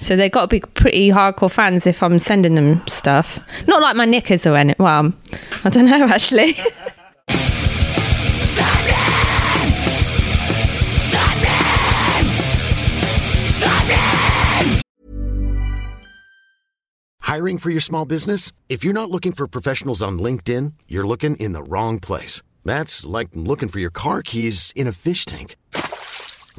So they've got to be pretty hardcore fans if I'm sending them stuff. Not like my knickers or anything. Well, I don't know actually. Hiring for your small business? If you're not looking for professionals on LinkedIn, you're looking in the wrong place. That's like looking for your car keys in a fish tank.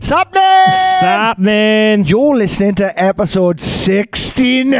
Sapnin! Sapnin. You're listening to episode 69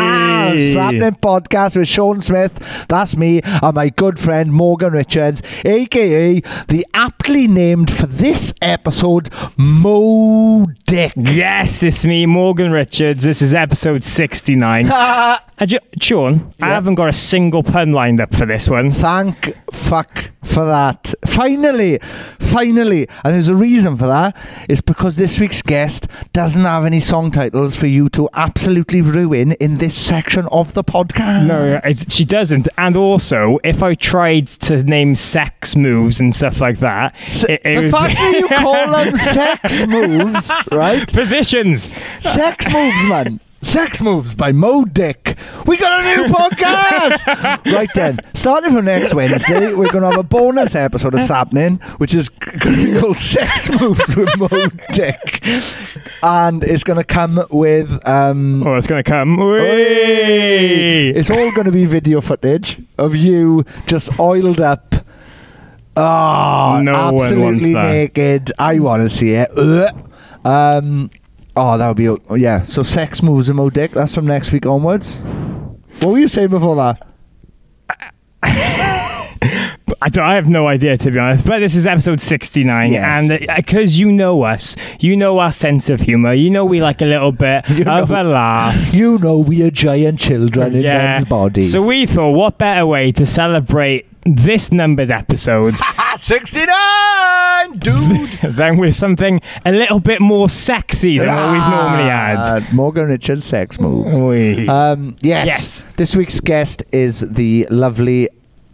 of Sapnin Podcast with Sean Smith. That's me and my good friend Morgan Richards, aka the aptly named for this episode, Mo Dick. Yes, it's me, Morgan Richards. This is episode 69. Uh, ju- Sean, I haven't got a single pun lined up for this one. Thank fuck for that. Finally, finally. And there's a reason for that is because this week's guest doesn't have any song titles for you to absolutely ruin in this section of the podcast. No, it, she doesn't. And also, if I tried to name sex moves and stuff like that, it, it the fact that you call them sex moves, right? positions. Sex moves, man. Sex moves by Mo Dick. We got a new podcast. right then, starting from next Wednesday, we're going to have a bonus episode of Sapnin, which is going to be called Sex Moves with Mo Dick, and it's going to come with. Um, Oh, it's going to come. Oi! It's all going to be video footage of you just oiled up. Oh, No one wants absolutely that. naked. I want to see it. Um, oh, that would be oh, yeah. So sex moves and Mo Dick. That's from next week onwards. What were you saying before that? I, don't, I have no idea, to be honest. But this is episode 69. Yes. And uh, because you know us, you know our sense of humour. You know we like a little bit You of know- a laugh. You know we are giant children in men's bodies. So we thought, what better way to celebrate this numbered episode sixty nine, dude. than with something a little bit more sexy than what we've normally had? Ah, Morgan Richards sex moves. Um, yes. Yes. This week's guest is the lovely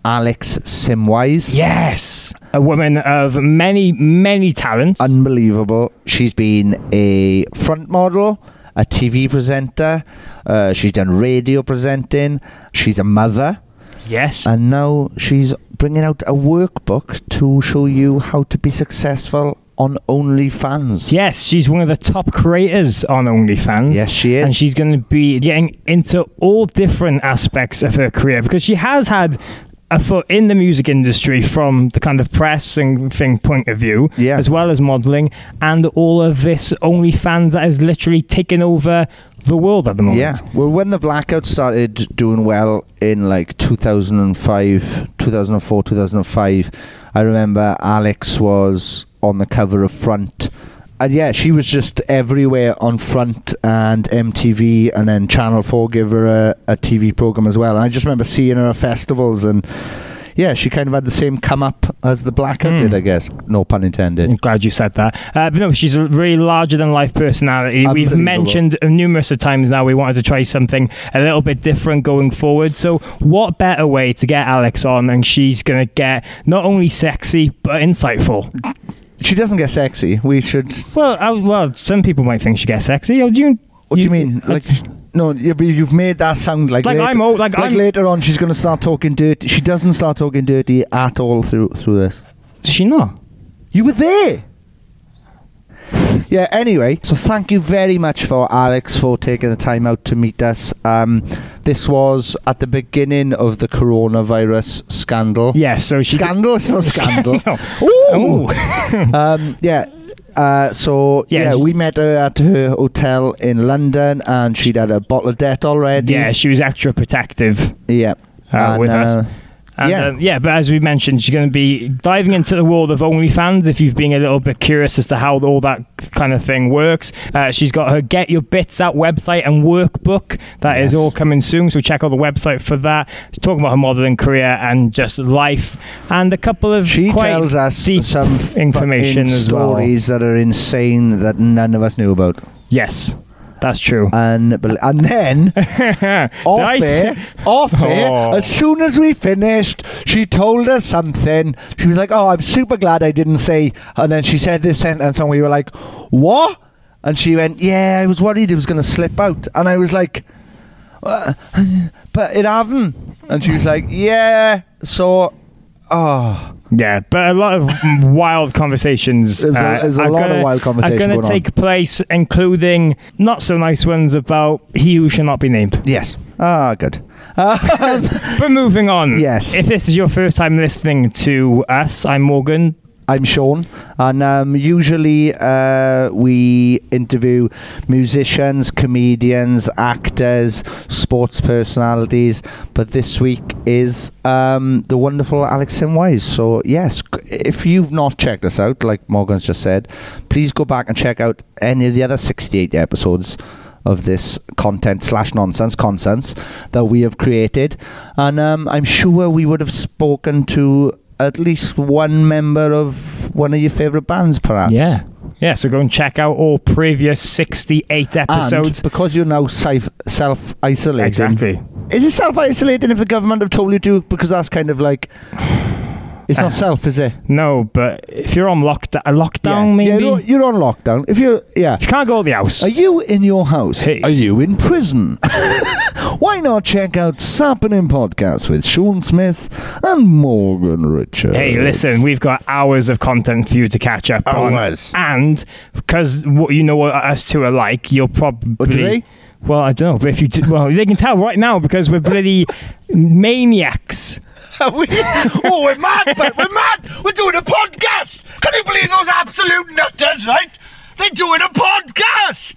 Alex Sim-Wise. yes, a woman of many, many talents. Unbelievable. She's been a front model, a TV presenter. Uh, she's done radio presenting. She's a mother. Yes, And now she's bringing out a workbook to show you how to be successful on OnlyFans. Yes, she's one of the top creators on OnlyFans. Yes, she is. And she's going to be getting into all different aspects of her career because she has had a foot in the music industry from the kind of press and thing point of view, Yeah. as well as modeling, and all of this OnlyFans that has literally taken over the world at the moment. Yeah. Well, when the blackout started doing well in like 2005, 2004, 2005, I remember Alex was on the cover of Front. And yeah, she was just everywhere on Front and MTV, and then Channel 4 gave her a, a TV program as well. And I just remember seeing her at festivals, and yeah, she kind of had the same come up as the blackout Hmm. did, I guess. No pun intended. I'm glad you said that. Uh, but no, she's a really larger than life personality. We've mentioned numerous of times now we wanted to try something a little bit different going forward. So, what better way to get Alex on and she's going to get not only sexy but insightful? She doesn't get sexy. We should. Well, uh, well, some people might think she gets sexy. How do you? What do you mean? Like, no, but you've made that sound like Like later, I'm old- like I'm- later on she's going to start talking dirty. She doesn't start talking dirty at all through through this. She not? You were there. Yeah, anyway, so thank you very much for Alex for taking the time out to meet us. Um, this was at the beginning of the coronavirus scandal. Yeah, so she Scandal? It's not scandal. Ooh. um, yeah. Uh, so Yeah, yeah, she- we met her at her hotel in London, and she'd had a bottle of debt already. yeah, she was extra protective yeah, uh, And, with us. And, yeah. um, yeah, but as we mentioned, she's going to be diving into the world of OnlyFans. If you've been a little bit curious as to how all that kind of thing works, uh, she's got her Get Your Bits Out website and workbook that is Yes. all coming soon. So check out the website for that. She's talking about her modeling career and just life, and a couple of She tells us some information fucking as well. stories that are insane that none of us knew about. Yes, that's true. Unbel- and then off air, off air, Oh. as soon as we finished, she told us something. She was like, "Oh, I'm super glad I didn't say." And then she said this sentence, and we were like, "What?" And she went, "Yeah, I was worried it was going to slip out." And I was like, "Uh, "But it haven't." And she was like, "Yeah." So, oh, Yeah, but a lot of wild conversations. There was a- uh, there's a are lot of gonna- wild conversation Are going to on. take place, including not so nice ones about he who shall not be named. yes, ah, good. But moving on. Yes. If this is your first time listening to us, I'm Morgan. I'm Sean, and um, usually uh, we interview musicians, comedians, actors, sports personalities. But this week is um, the wonderful Alex Wise. So yes, if you've not checked us out, like Morgan's just said, please go back and check out any of the other 68 episodes of this content slash nonsense consense that we have created and um, i'm sure we would have spoken to at least one member of one of your favorite bands perhaps Yeah. Yeah, so go and check out all previous 68 episodes. and because you're now self self isolating exactly. is it self isolating if the government have told you to because that's kind of like it's Uh, not self is it No, but if you're on lockdown, lockdown maybe. yeah, you're, you're on lockdown if you're yeah you can't go to the house. Are you in your house? Hey. Are you in prison? Why not check out Sappenin Podcast with Sean Smith and Morgan Richards? Hey, listen, we've got hours of content for you to catch up Hours. on. And because what you know what us two are like, you'll probably. What do they? Well, I don't know, but if you do, well, they can tell right now because we're bloody maniacs. Are we? oh, we're mad, but we're mad. We're doing a podcast. Can you believe those absolute nutters, right? They're doing a podcast.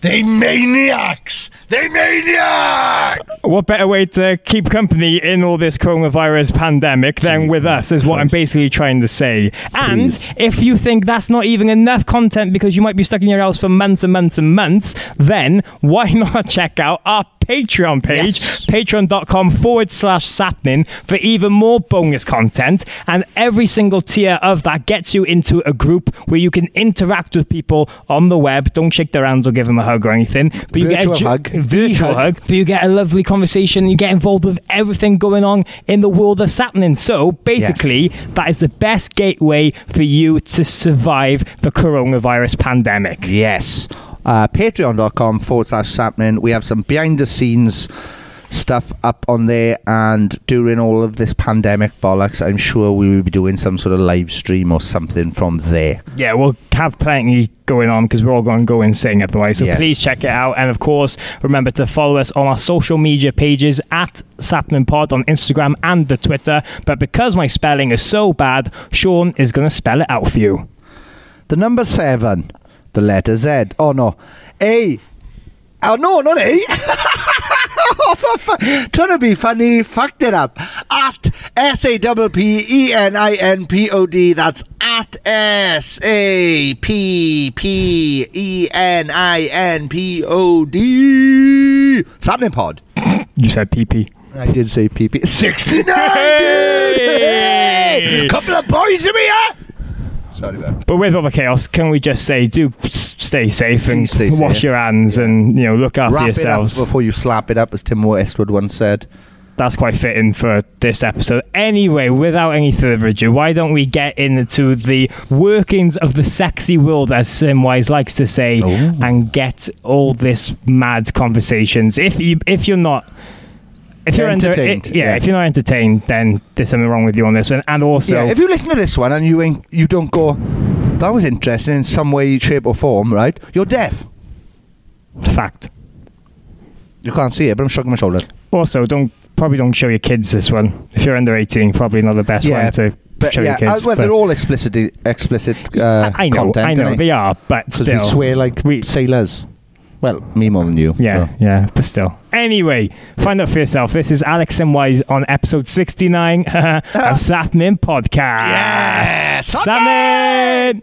They maniacs. They maniacs. What better way to keep company in all this coronavirus pandemic than with us, is what I'm basically trying to say. And Please. if you think that's not even enough content because you might be stuck in your house for months and months and months, then why not check out our Patreon page, Yes. patreon.com forward slash sapnin, for even more bonus content. And every single tier of that gets you into a group where you can interact with people on the web. Don't shake their hands or give them a hug or anything. But you Virtual get a ju- hug. virtual hug, but you get a lovely conversation. You get involved with everything going on in the world of sapning. So basically, that is the best gateway for you to survive the coronavirus pandemic. Yes. Uh, Patreon.com forward slash Sapnin. We have some behind the scenes stuff up on there, and during all of this pandemic bollocks, I'm sure we will be doing some sort of live stream or something from there. Yeah, we'll have plenty going on because we're all going to go insane otherwise. So Yes. please check it out. And of course, remember to follow us on our social media pages at Sappenin Pod on Instagram and the Twitter. But because my spelling is so bad, Sean is going to spell it out for you. The number seven, the letter Z. Oh no, A. Oh no, not A. oh, fu- Trying to be funny, fucked it up. At S A P P E N I N P O D. That's at S A P P E N I N P O D. Something pod. You said PP. I did say PP. 69, dude! Hey! Couple of boys in here! Sorry about that. But with all the chaos, can we just say, do stay safe and stay wash safe. your hands and you know look after Wrap yourselves. it up before you slap it up, as Tim Westwood once said. That's quite fitting for this episode. Anyway, without any further ado, why don't we get into the workings of the sexy world, as Sim-Wise likes to say, Oh. and get all this mad conversations. If you if you're not. If you're under- Entertained, yeah, yeah. if you're not entertained, then there's something wrong with you on this one. And also, yeah, if you listen to this one and you ain't, you don't go, that was interesting in some way, shape, or form, right? You're deaf. Fact. You can't see it, but I'm shrugging my shoulders. Also, don't probably don't show your kids this one. If you're under 18, probably not the best Yeah, one to But show yeah, your kids. uh, well, but- they're all explicit, explicit uh, I I know, content. I know, they are, but still. we swear like We- sailors. Well, me more than you. Yeah, so. yeah, but still. Anyway, find out for yourself. This is Alex and Wise on episode 69 of Sapnin Podcast. Yes! Sapnin!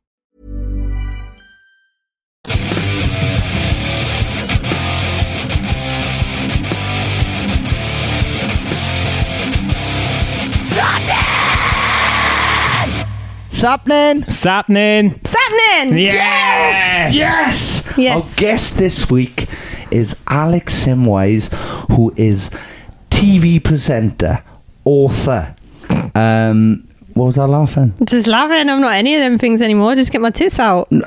Sapnin! Sapnin! Sapnin! Yes! Yes! Yes. Our guest this week is Alex Sim-Wise, who is TV presenter, author. Um, what was I laughing? Just laughing. I'm not any of them things anymore. Just get my tits out. well,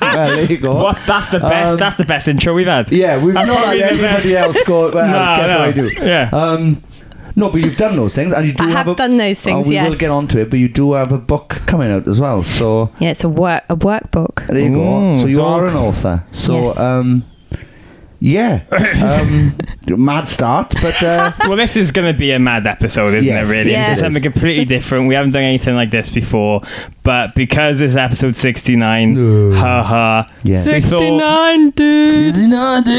there you go. What? That's the best. Um, that's the best intro we've had. Yeah, we've That's not had the anybody best. else go. Well, No, guess no. what I do. Yeah. Um, no, but you've done those things, and you do I have, have a, done those things, Oh, we will yes. get onto it, but you do have a book coming out as well. So Yeah, it's a work a workbook. there you go. Mm, So you so- are an author. So Yes. um, yeah, um, mad start, but uh, Well, this is going to be a mad episode, isn't Yes, it? Really, Yeah. this it is something completely different. We haven't done anything like this before, but because it's episode sixty-nine, haha, Yes. we thought- 69, dude.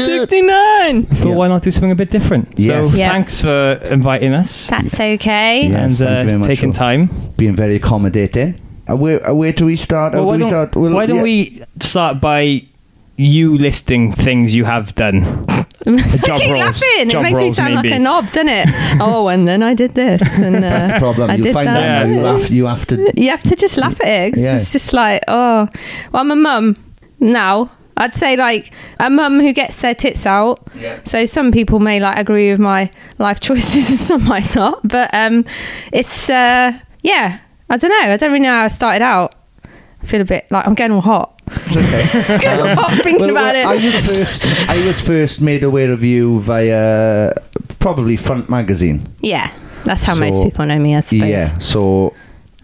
69. thought why not do something a bit different? Yes. So Yeah. thanks for inviting us That's okay. Yeah. and Yes, thank uh, taking time. being very accommodating. Uh, where, uh, where do we start? Well, Uh, why do we don't, start? Well, why don't yeah. we start by you listing things you have done? job Keep roles. laughing. Job it makes me sound like a knob, doesn't it? oh, and then I did this. And, uh, That's the problem. I you find that. that now. You laugh. You have to. You have to just laugh at it. Yeah. It's just like, oh. Well, I'm a mum now. I'd say like a mum who gets their tits out. So some people may like agree with my life choices and some might not. But um, it's uh, yeah. I don't know. I don't really know how I started out. I feel a bit like I'm getting all hot. It's okay. Getting all hot thinking Well, about well, I was first. I was first made aware of you via probably Front Magazine. Yeah, that's how most people know me. I suppose. Yeah. So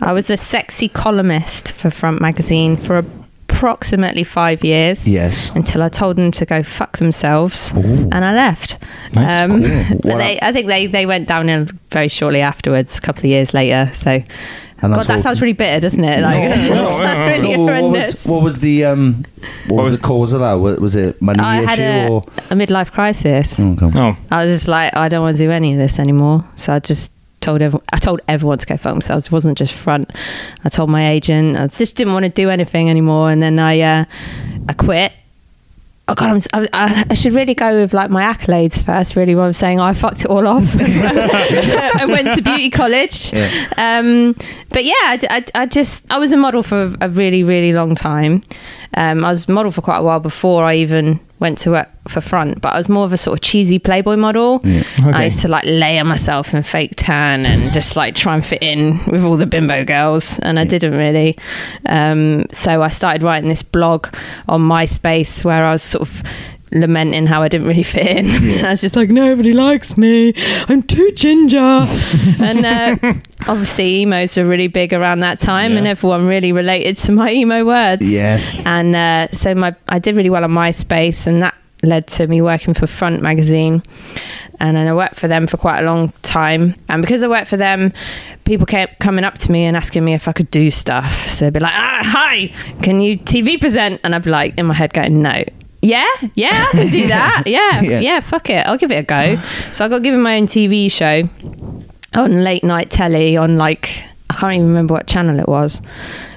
I was a sexy columnist for Front Magazine for approximately five years. yes. Until I told them to go fuck themselves, Ooh. and I left. Nice. Um, Cool. but they, I think they, they went downhill very shortly afterwards, a couple of years later. So, And God, that all- sounds really bitter, doesn't it? Like, No, no, no, no, really So what, was, what was the um? What, was, the cause of that? Was, was it money I issue had a, or? a midlife crisis. Okay. Oh, I was just like, I don't want to do any of this anymore. So I just told everyone, I told everyone to go fuck themselves. It wasn't just front. I told my agent, I just didn't want to do anything anymore. And then I, uh, I quit. Oh God, I'm, I, I- I should really go with like my accolades first. Really, what I'm saying, I fucked it all off. I went to beauty college, um, but yeah, I, I- I just I was a model for a really really long time. Um, I was a model for quite a while before I even went to work for Front, but I was more of a sort of cheesy Playboy model. I used to like layer myself in fake tan and just like try and fit in with all the bimbo girls, and I didn't really. Um, so I started writing this blog on MySpace where I was sort of lamenting how I didn't really fit in. I was just like, nobody likes me. I'm too ginger. and uh, obviously, emos were really big around that time, and everyone really related to my emo words. Yes. And uh, so my I did really well on MySpace, and that led to me working for Front magazine. And then I worked for them for quite a long time. And because I worked for them, people kept coming up to me and asking me if I could do stuff. So they'd be like, ah, hi, can you TV present? And I'd be like, in my head, going, no. Yeah, yeah, I can do that. Yeah, Yeah. yeah, fuck it. I'll give it a go. So I got given my own TV show on late night telly on like I can't even remember what channel it was,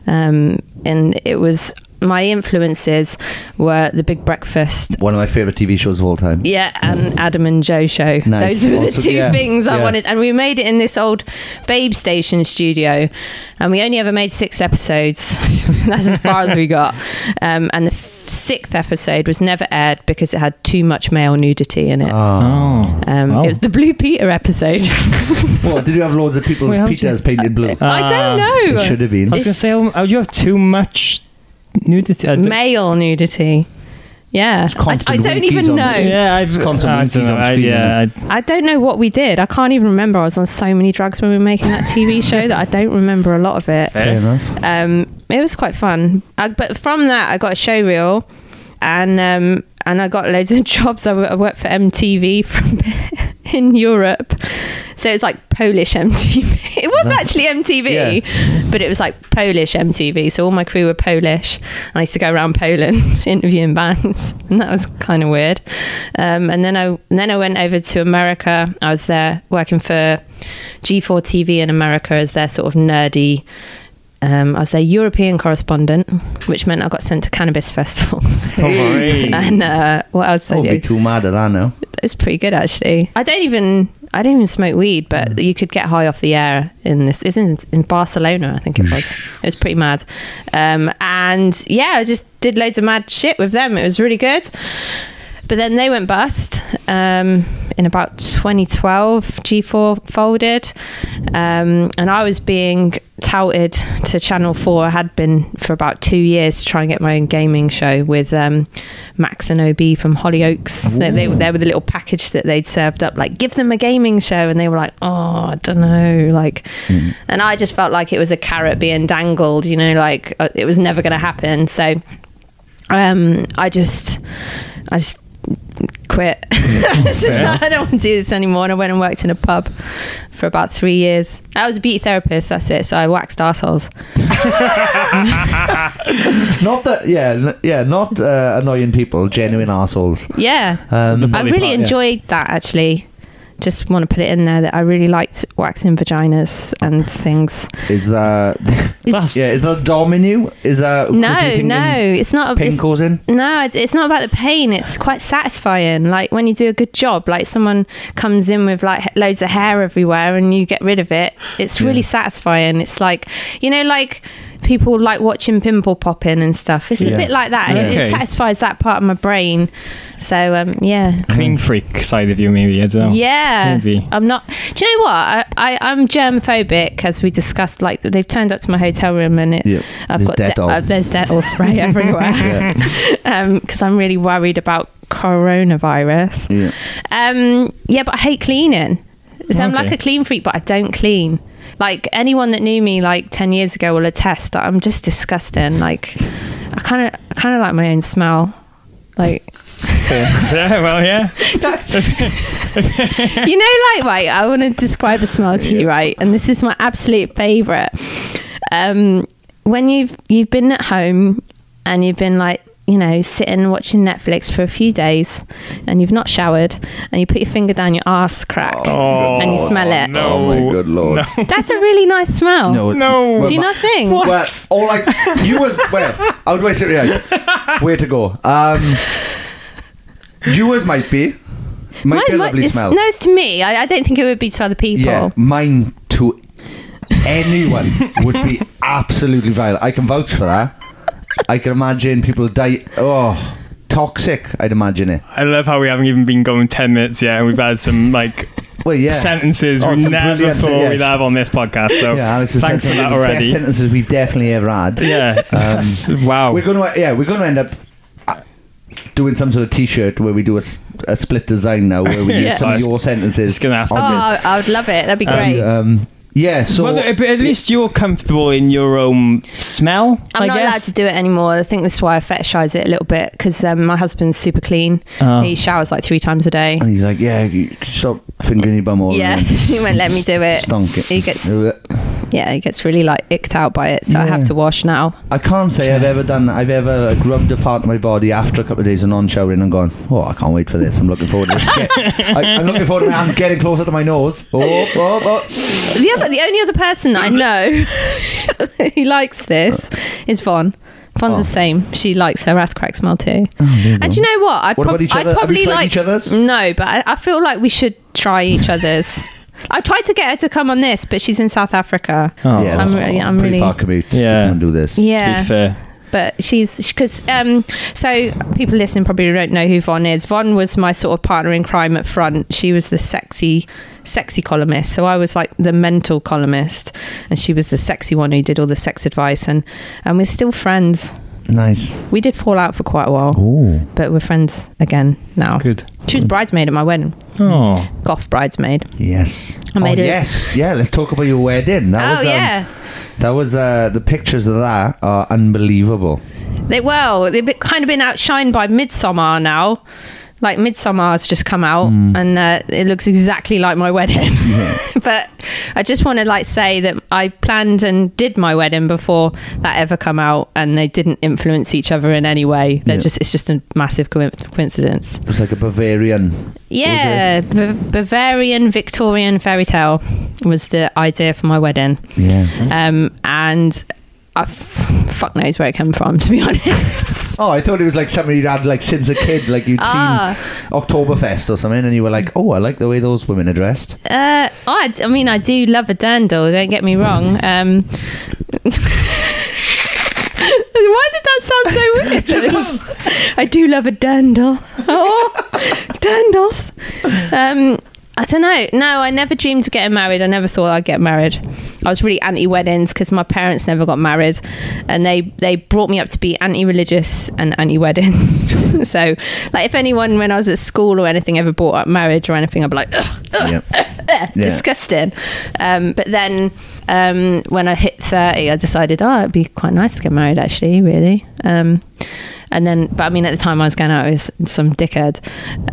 um, and it was my influences were The Big Breakfast. One of my favorite TV shows of all time. Yeah, and Adam and Joe show. Nice. Those were the Also, two yeah, things I yeah. wanted, and we made it in this old Babe Station studio, and we only ever made six episodes. That's as far as we got, um, and the f- sixth episode was never aired because it had too much male nudity in it. Oh. Um, Wow. It was the Blue Peter episode. What, did you have loads of people's Wait, how'd painted blue? I don't know. It should have been. I was going to say, oh, would you have too much nudity? I d- male nudity. Yeah, I, I don't winkies even on- know. yeah, I've constant I don't know, on I- yeah, isn't I- I don't know what we did. I can't even remember. I was on so many drugs when we were making that TV show that I don't remember a lot of it. Fair enough. Um, it was quite fun. I, but from that, I got a show reel, and um, and I got loads of jobs. I, I worked for MTV from in Europe, so it's like Polish MTV. It was actually MTV, but it was like Polish MTV. So all my crew were Polish, and I used to go around Poland interviewing bands, and that was kind of weird. Um, and then I and then I went over to America. I was there working for G4 TV in America as their sort of nerdy um, I was their European correspondent, which meant I got sent to cannabis festivals. Hooray. and uh, what else I did I won't be too mad at that now. It's pretty good actually. I don't even I didn't even smoke weed, but Mm. you could get high off the air in this. It's in, in Barcelona, I think it was. it was pretty mad. Um, and yeah, I just did loads of mad shit with them. It was really good. But then they went bust um, in about 2012. G4 folded, um, and I was being touted to Channel 4. I had been for about two years to try and get my own gaming show with um, Max and OB from Hollyoaks. They, they, they were the little package that they'd served up, like, give them a gaming show. And they were like, oh, I don't know. Like, and I just felt like it was a carrot being dangled, you know, like uh, it was never going to happen. So um, I just, I just quit. It's just like, I don't want to do this anymore. And I went and worked in a pub for about three years. I was a beauty therapist. That's it. So I waxed assholes. Not that, yeah, yeah, not uh, annoying people, genuine assholes. Yeah, Um, I really part, yeah. enjoyed that actually. Just want to put it in there that I really liked waxing vaginas and things. is that, yeah, is that Dominu? Is that, no, what do you think no, it's not. Pain it's- goes in? No, it's- it's not about the pain. It's quite satisfying. Like when you do a good job, like someone comes in with like loads of hair everywhere and you get rid of it. It's really satisfying. It's like, you know, like people like watching pimple popping and stuff. It's Yeah. a bit like that. It, Okay. it satisfies that part of my brain. So, um, yeah. Clean freak side of you, maybe. I don't know. Yeah, Maybe. I'm not. Do you know what? I, I I'm germphobic, as we discussed. Like they've turned up to my hotel room and it, Yep. I've There's got de- Dettol. uh, there's Dettol spray everywhere because I'm really worried about coronavirus. Yeah. Um, yeah, but I hate cleaning. So I'm Okay. like a clean freak, but I don't clean. Like anyone that knew me like ten years ago will attest that I'm just disgusting. Like I kind of I kind of like my own smell. Like yeah, well, yeah. you know, like, right, I want to describe a smell to you, right? And this is my absolute favorite. Um, when you've you've been at home and you've been like, you know, sitting watching Netflix for a few days, and you've not showered, and you put your finger down your ass crack, Oh, and you smell it. No. Oh my good lord. That's a really nice smell. No, No. Do you not think? Well, or like you was well. How do I say it? Right? Way to go. Um, yours might be. Might be a lovely it's, smell. No, it's to me. I, I don't think it would be to other people. Yeah, mine to anyone would be absolutely vile. I can vouch for that. I can imagine people die. Oh, toxic. I'd imagine it. I love how we haven't even been going 10 minutes yet, and we've had some, like, Well, yeah. sentences Oh, we some never brilliant- thought yeah. we'd have on this podcast. So Yeah, Alex has thanks said for some that of the already. Best sentences we've definitely ever had. Yeah. That's- wow. We're going to yeah, we're going to end up uh, doing some sort of T-shirt where we do a, s- a split design now, where we use some Oh, of it's- your sentences. it's gonna have to Oh, be. I I would love it. That'd be great. And, um, yeah, so well, at at least you're comfortable in your own smell, I'm I not allowed to do it anymore. I think that's why I fetishize it a little bit because um, my husband's super clean. Oh. He showers like three times a day. and he's like, yeah, you can stop fingering your bum all Yeah, he won't let me do it. Stunk it. He gets yeah, he gets really like icked out by it, so I have Yeah. to wash now. I can't say I've ever done. I've ever like, rubbed a part of my body after a couple of days of non-showering and gone, "Oh, I can't wait for this. I'm looking forward to this." Get- I, I'm looking forward to my hand getting closer to my nose. Oh, oh, oh. The other, the only other person that I know who likes this is Von. Von's Oh. the same. She likes her ass crack smell too. Oh, and do you know what? I'd, What prob- about each I'd other? Have you probably tried like each other's? No, but I, I feel like we should try each other's. I tried to get her to come on this, but she's in South Africa. Oh. yeah, I'm that's really- a I'm pretty really- far commute. Yeah. to come and do this. Yeah. To be fair. but she's because um so people listening probably don't know who Von is. Von was my sort of partner in crime at front. She was the sexy sexy columnist. So I was like the mental columnist and she was the sexy one who did all the sex advice and and we're still friends. Nice. We did fall out for quite a while, Oh, but we're friends again now. Good. She was bridesmaid at my wedding. Oh. Goth bridesmaid. yes. I made oh, it- yes. Yeah. Let's talk about your wedding. That oh was, um, yeah. That was uh, the pictures of that are unbelievable. They well, they've been, kind of been outshined by Midsommar now. Like Midsommar has just come out, Hmm. and uh, it looks exactly like my wedding. but I just want to like say that I planned and did my wedding before that ever come out, and they didn't influence each other in any way. They're Yeah. just it's just a massive co- coincidence. It was like a Bavarian. Yeah, Ba- Bavarian Victorian fairy tale was the idea for my wedding, Yeah. um, and. I f- fuck knows where it came from, to be honest. Oh, I thought it was like something you'd had like since a kid, like you'd Ah. seen Oktoberfest or something, and you were like, "Oh, I like the way those women are dressed." Uh, I, I mean, I do love a dirndl. Don't get me wrong. Um, why did that sound so weird? I do love a dirndl. Oh, dirndls. Um, I don't know. No, I never dreamed of getting married. I never thought I'd get married. I was really anti-weddings because my parents never got married, and they they brought me up to be anti-religious and anti-weddings. so, like, if anyone when I was at school or anything ever brought up marriage or anything, I'd be like, Ugh, ugh, Yeah. disgusting. Um, but then um, when I hit 30, I decided, oh, it'd be quite nice to get married, actually, really. Um, and then, but I mean, at the time I was going out with some dickhead.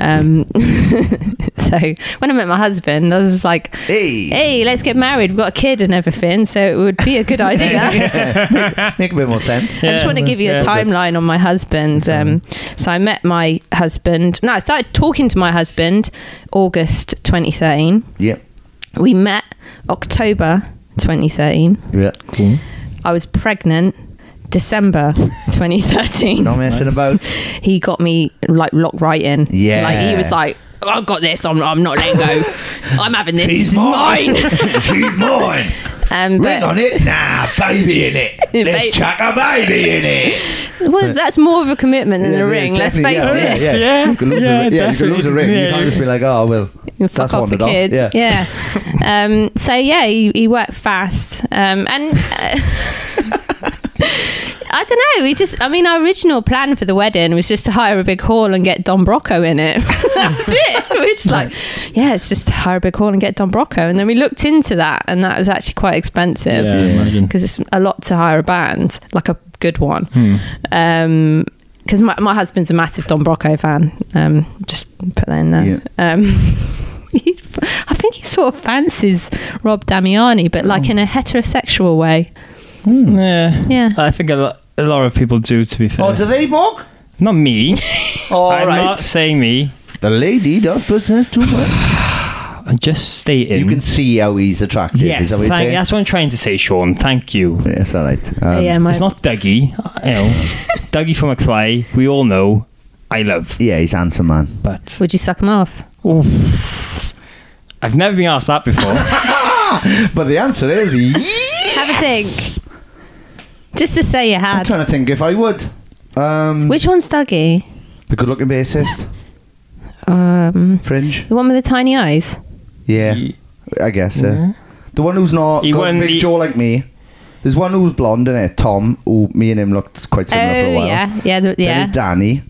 Um, so when I met my husband, I was just like, Hey. hey, let's get married. We've got a kid and everything. So it would be a good idea. Make a bit more sense. I just want to give you a timeline on my husband. Um, so I met my husband. No, I started talking to my husband August 2013. Yeah. We met October 2013. Yeah. I was pregnant December 2013. Not messing about. He got me like locked right in. Yeah. Like he was like, I've got this. I'm, I'm not letting go. I'm having this. It's mine. She's mine. Um, but, Ring on it? Nah, baby in it. Let's chuck a baby in it. well, that's more of a commitment than a ring. Let's face yeah, it. Yeah, yeah. Yeah. You can lose, Yeah, a, ri- yeah, you can lose a ring. definitely. You can't just be like, oh, well, You fuck that's off the wandered off. kid. Yeah. Yeah. um, so yeah, he, he worked fast, um, and uh, I don't know. We just, I mean, our original plan for the wedding was just to hire a big hall and get Don Broco in it. That's it. We're just like, yeah, it's just to hire a big hall and get Don Broco, and then we looked into that, and that was actually quite expensive Yeah, because it's a lot to hire a band, like a good one. Hmm. Um, because my, my husband's a massive Don Broco fan. Um, just put that in there. Um, he, I think he sort of fancies Rob Damiani, but like in a heterosexual way. Yeah. Yeah. I think a lot, a lot of people do, to be fair. Oh, do they, Mog? Not me. All I'm right. not saying me. The lady does possess too much. I'm just stating. You can see how he's attractive. Yes, is that what you're thank, that's what I'm trying to say, Sean. Thank you. Yes, all right. So Um, yeah, my It's not Dougie. You know, Dougie from McFly, we all know I love. yeah, he's handsome, man. But would you suck him off? I've never been asked that before. But the answer is yes. Have a think. Just to say you had. I'm had. trying to think if I would. Um, Which one's Dougie? The good-looking bassist, Um, Fringe. the one with the tiny eyes. Yeah, I guess. Uh, the one who's not He got won a big the- jaw like me. There's one who's blonde in it, Tom. Who me and him looked quite similar for a Oh while. yeah, yeah, the, Then yeah. there's Danny.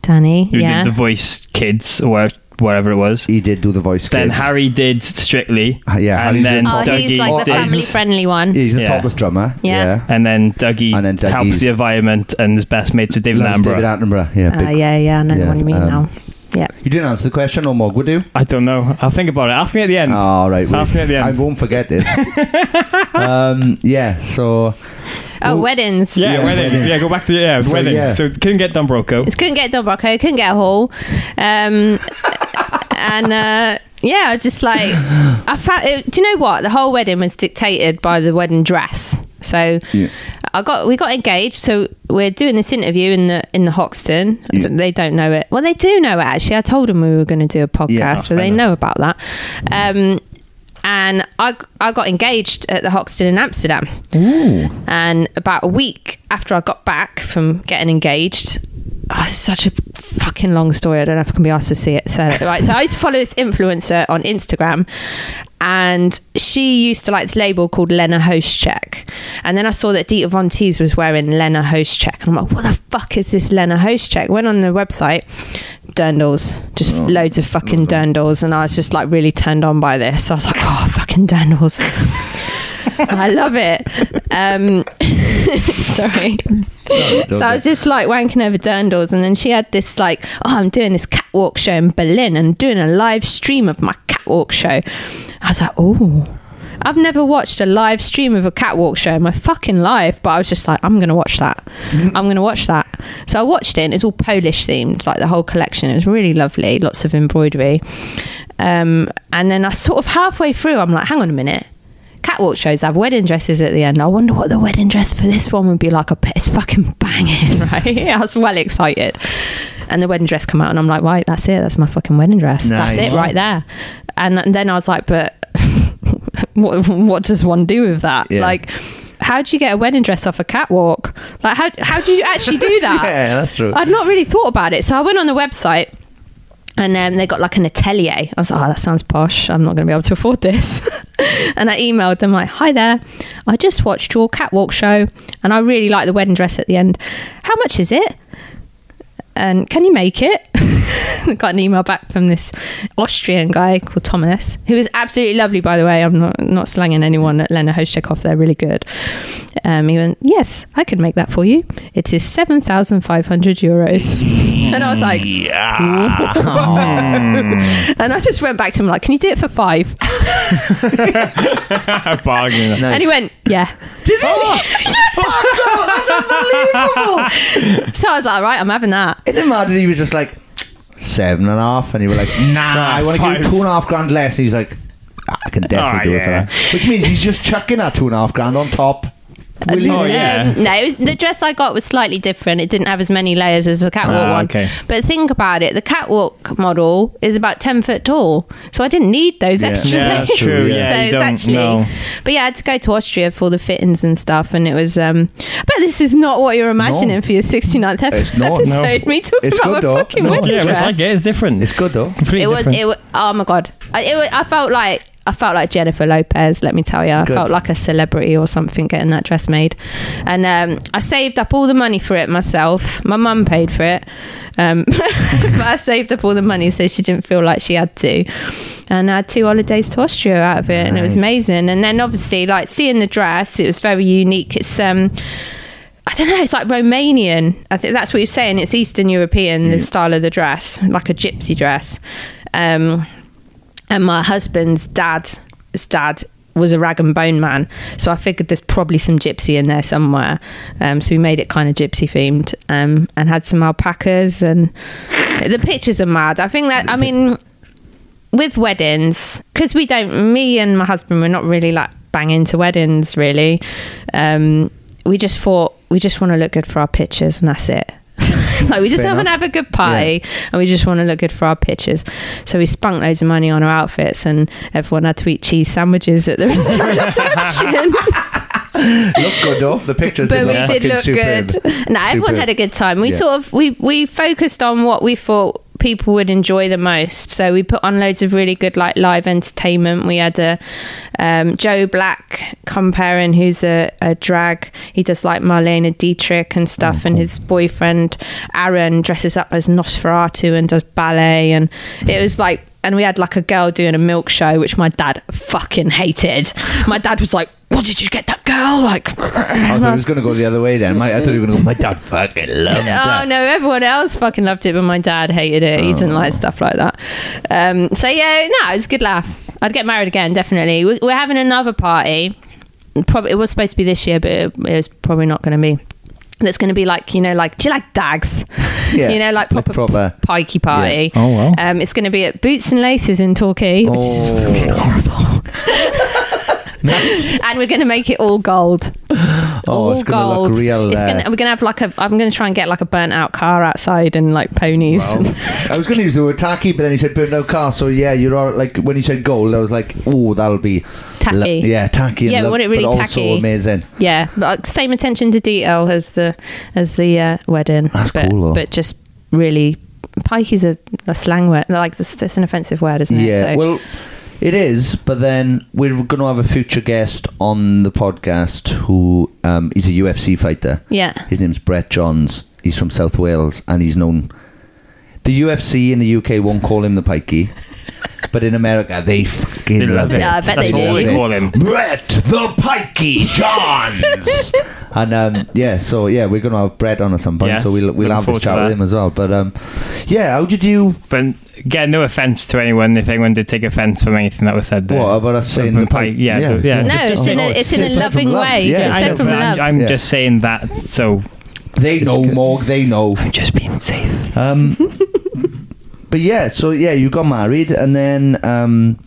Danny. Who yeah. did the voice kids or whatever it was. He did do the voice. Then kids. Harry did Strictly. Uh, yeah, and Harry's then the oh, top- he's like the Oh, family-friendly one. He's the Yeah. topless drummer. Yeah. Yeah. And then Dougie And then Dougie's- helps the environment and is best mates with David Loves Attenborough. David Attenborough. Yeah. Uh, yeah, yeah, I know the yeah, one you mean um, now. Yeah. You didn't answer the question, or Mog would you? I don't know. I'll think about it. Ask me at the end. All right. wait. Ask me at the end. I won't forget this. um, yeah. So Oh, weddings. yeah, Yeah, wedding. wedding. Yeah, go back to the yeah, So, wedding. yeah. So couldn't get Don Broco. Just couldn't get Don Broco, couldn't get a hall. Um, and uh, yeah, I was just like, I found. It, do you know what? The whole wedding was dictated by the wedding dress. So Yeah. I got we got engaged. So we're doing this interview in the in the Hoxton. Yeah. They don't know it. Well, they do know it actually. I told them we were going to do a podcast, Yeah, so they know. know about that. Um, and I I got engaged at the Hoxton in Amsterdam. And about a week after I got back from getting engaged, oh, such a fucking long story. I don't know if I can be asked to see it. So, right, so I used to follow this influencer on Instagram, and she used to like this label called Lena Hoschek. And then I saw that Dita Von Teese was wearing Lena Hoschek, and I'm like, what the fuck is this Lena Hoschek? Went on the website. Dirndls, just loads of fucking dirndls, and I was just like really turned on by this. I was like, oh, fucking dirndls. I love it. Um, sorry. so I was just like wanking over dirndls, and then she had this like, oh, I'm doing this catwalk show in Berlin and doing a live stream of my catwalk show. I was like, oh. I've never watched a live stream of a catwalk show in my fucking life, but I was just like, I'm gonna watch that. I'm gonna watch that. So I watched it, and it's all Polish themed, like the whole collection. It was really lovely, lots of embroidery. Um, and then I sort of halfway through, I'm like, hang on a minute catwalk shows have wedding dresses at the end. I wonder what the wedding dress for this one would be like. I bet it's fucking banging, right? I was well excited. And the wedding dress come out, and I'm like, right, that's it. That's my fucking wedding dress. That's it right there. And, and then I was like, but what, what does one do with that? Yeah. Like, how do you get a wedding dress off a catwalk? Like, how, how do you actually do that? yeah, that's true. I'd not really thought about it. So I went on the website and um, they got like an atelier. I was like, oh, that sounds posh. I'm not going to be able to afford this. and I emailed them like, hi there. I just watched your catwalk show and I really like the wedding dress at the end. How much is it? And can you make it? I got an email back from this Austrian guy called Thomas, who is absolutely lovely, by the way. I'm not not slanging anyone at Lena Hoschek off. They're really good. Um, he went, yes, I can make that for you. It is seven thousand five hundred euros. and I was like, Yeah and I just went back to him like, can you do it for five? Bargain. And he went, yeah. Did he? So I was like, right, I'm having that. It didn't matter. He was just like seven and a half, and you were like, Nah, I want to give you two and a half grand less. And he's like, "Ah, I can definitely Oh, do it for that. Which means he's just chucking that two and a half grand on top. Will Oh, yeah. Um, no, was, the dress I got was slightly different. It didn't have as many layers as the catwalk Ah, one. okay. But think about it: the catwalk model is about ten foot tall, so I didn't need those Yeah. extra Yeah, layers. that's true. Yeah, so it's actually. know. But yeah, I had to go to Austria for the fittings and stuff, and it was. um But this is not what you're imagining No. for your 69th ep- It's not, no. episode. Me talking It's about good my though. fucking No. wedding Yeah, it was dress like it. It's different. It's good though. completely it was different. it was, oh my god I, it was, I felt like I felt like Jennifer Lopez let me tell you I Good. felt like a celebrity or something getting that dress made and um, I saved up all the money for it myself my mum paid for it um, but I saved up all the money so she didn't feel like she had to and I had two holidays to Austria out of it and it was amazing and then obviously like seeing the dress it was very unique it's um I don't know. It's like Romanian. I think that's what you're saying. It's Eastern European, the style of the dress, like a gypsy dress. Um, and my husband's dad's dad was a rag and bone man, so I figured there's probably some gypsy in there somewhere. Um, so we made it kind of gypsy themed, um, and had some alpacas, and the pictures are mad. I think that I mean, with weddings, because we don't. Me and my husband, we're not really like banging to weddings, really. Um, we just thought we just want to look good for our pictures, and that's it. like we just Fair want to have a good party and we just want to look good for our pictures. So we spunk loads of money on our outfits and everyone had to eat cheese sandwiches at the reception. look good though. The pictures but we look did look superb. good. No, everyone Superb. had a good time. We Yeah. sort of we we focused on what we thought people would enjoy the most. So we put on loads of really good like live entertainment. We had a um, Joe Black comparing who's a, a drag. He does like Marlene Dietrich and stuff, and his boyfriend Aaron dresses up as Nosferatu and does ballet, and it was like. And we had like a girl doing a milk show, which my dad fucking hated. My dad was like, "What did you get that girl?" Like, I thought it was going to go the other way then. My, I thought you were going to go, my dad fucking loved it. Oh no, everyone else fucking loved it, but my dad hated it. He didn't Oh. like stuff like that. Um, so yeah, no, it was a good laugh. I'd get married again, definitely. We- We're having another party. Probably it was supposed to be this year, but it, it was probably not going to be. That's going to be like you know, like do you like dags? Yeah, you know, like like proper, proper- pikey party. Oh, wow. Um, it's going to be at Boots and Laces in Torquay, which is Oh. fucking horrible. and we're going to make it all gold. Oh, all it's gonna gold. look real. it's uh, gonna, we're gonna have like a. I'm gonna try and get like a burnt out car outside and like ponies. well, I was going to use the word tacky, but then he said burnt out car. So yeah, you're all, like when he said gold, I was like, oh, that'll be Tacky. lo- yeah, tacky. Yeah, lo- it really but also tacky. amazing. yeah, like, same attention to detail as the as the uh, wedding. That's but, cool, though. But just really, pike is a, a slang word. Like it's, it's an offensive word, isn't it? Yeah, So- well, it is. But then we're going to have a future guest on the podcast who um, is a UFC fighter. yeah. His name's Brett Johns. He's from South Wales, and he's known. The UFC in the UK won't call him the pikey, but in America they fucking They love love it. it. Yeah, I bet That's they all do. they call him. Brett the Pikey Johns. and um, yeah, so yeah, we're going to have Brett on at some point, Yes, so we'll we'll looking have forward this to chat with that. him as well. But um, yeah, how did you? But again, no offense to anyone if anyone did take offense from anything that was said there. What about us saying the pike? pike? Yeah, Yeah. the- yeah. No, just- it's in a, it's in a said from loving love. way. Yeah, It's I said know, from but love. I'm, I'm Yeah. just saying that, so They know. Morg. They know. I'm just being safe. Um, but yeah, so yeah, you got married, and then um,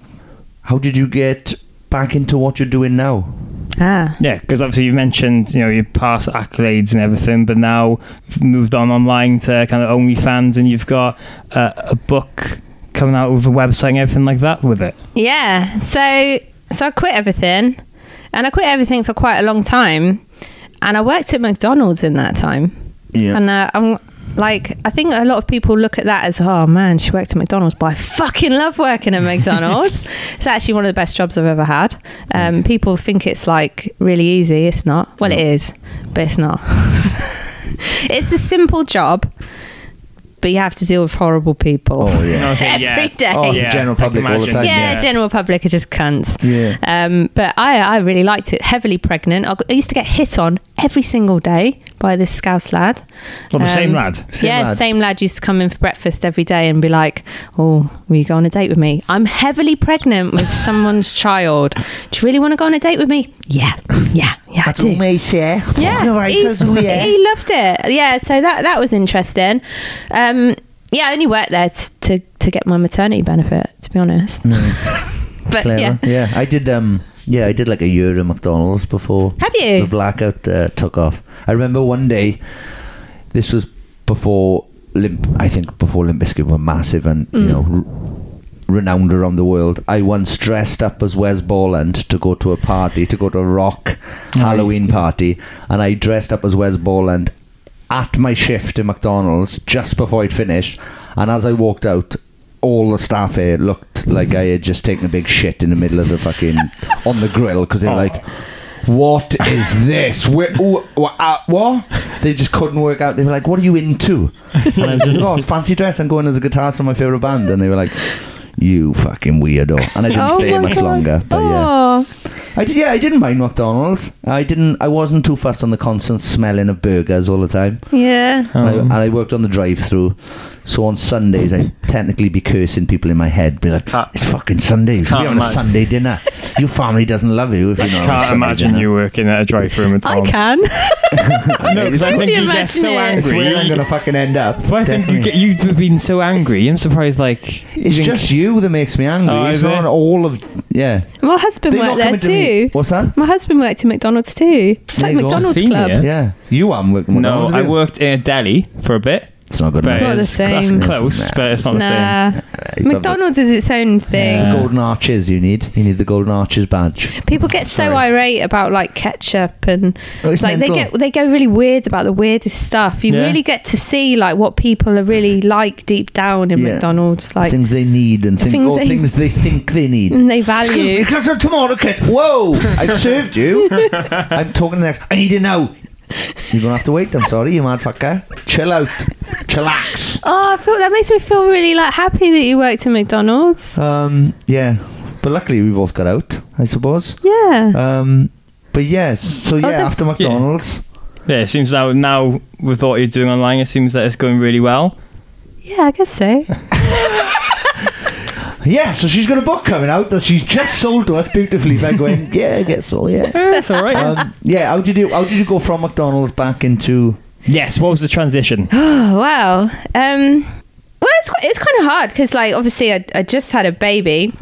how did you get back into what you're doing now? ah. Yeah, because obviously you mentioned you know your past accolades and everything, but now you've moved on online to kind of OnlyFans, and you've got uh, a book coming out with a website and everything like that with it. Yeah. So so I quit everything, and I quit everything for quite a long time, and I worked at McDonald's in that time. Yeah. And uh, I'm like, I think a lot of people look at that as, oh man, she worked at McDonald's, but I fucking love working at McDonald's. it's actually one of the best jobs I've ever had. Um, people think it's like really easy. It's not. Well, it is, but it's not. it's a simple job, but you have to deal with horrible people. Oh yeah. Okay, Every day. Oh, the Yeah, general public all the time. yeah, yeah. general public are just cunts. Yeah. Um, but I, I really liked it. Heavily pregnant. I used to get hit on every single day by this Scouse lad. Well, the same Um, lad. Same yeah, lad. same lad used to come in for breakfast every day and be like, "Oh, will you go on a date with me? I'm heavily pregnant with someone's child. Do you really want to go on a date with me? Yeah, yeah, yeah, I do. say. Yeah, he, he loved it. Yeah, so that that was interesting. Um, yeah, I only worked there t- to to get my maternity benefit. To be honest, but Clever. yeah, Yeah. I did. Um, yeah, I did like a year at McDonald's before have you? the blackout uh, took off. I remember one day. This was before Limp. I think before Limp Bizkit were massive and you Mm. know. R- Renowned around the world. I once dressed up as Wes Borland to go to a party, to go to a rock Halloween party, and I dressed up as Wes Borland at my shift in McDonald's just before I'd finished. And as I walked out, all the staff here looked like I had just taken a big shit in the middle of the fucking on the grill because they were Oh. like, "What is this? Where, ooh, wha- uh, what?" They just couldn't work out. They were like, "What are you into?" And I was just, "Oh, fancy dress. I'm going as a guitarist for my favorite band." And they were like. You fucking weirdo, and I didn't Oh stay my much God. longer. But yeah, Oh, I did. Yeah, I didn't mind McDonald's. I didn't. I wasn't too fussed on the constant smelling of burgers all the time. yeah. And, I, Um, and I worked on the drive-through, so on Sundays I'd technically be cursing people in my head, be like, Can't- "It's fucking Sunday. You should be can't having a imagine. Sunday dinner. Your family doesn't love you if you're not." having a Can't Sunday imagine dinner." you working at a drive-through at I McDonald's. can. No, because I Can think you you get so imagine it? I swear I'm gonna fucking end up. But I think you Definitely. get, you've been so angry. I'm surprised. Like It's you think- just you that makes me angry. Oh, it's is not it? all of yeah. My husband They're not worked there coming to me- too. What's that? My husband worked in McDonald's too. It's There like you go. McDonald's Female. Club. Yeah, you am working. No, I worked in a deli for a bit. It's not good But enough. not the it's- that's same. close, but it's not the same. Nah. You've got the- McDonald's is its own thing. Yeah. The golden arches you need. You need the golden arches badge. People get so Sorry. irate about like ketchup and Oh, it's like they mental. get they go really weird about the weirdest stuff. You Yeah. really get to see like what people are really like deep down in Yeah. McDonald's, like things they need and things, Things or they- things they think they need. and they Excuse me, value. can I have some tomato ketchup? Whoa! I've served you. I'm talking next. I need it now. You're gonna have to wait. I'm sorry, you mad fucker. Chill out. Chillax. Oh, I feel that makes me feel really like happy that you worked at McDonald's. Um, yeah, but luckily we both got out. I suppose. Yeah. Um, but yes. So yeah, the- after McDonald's. Yeah, it seems now now with what you're doing online, it seems that it's going really well. yeah, I guess so. Yeah, so she's got a book coming out that she's just sold to us beautifully by going, yeah, I guess so, yeah. That's all right. Um, yeah, how did you how did you go from McDonald's back into yes. What was the transition? Oh wow. Um, well, it's quite, it's kind of hard because like obviously I, I just had a baby,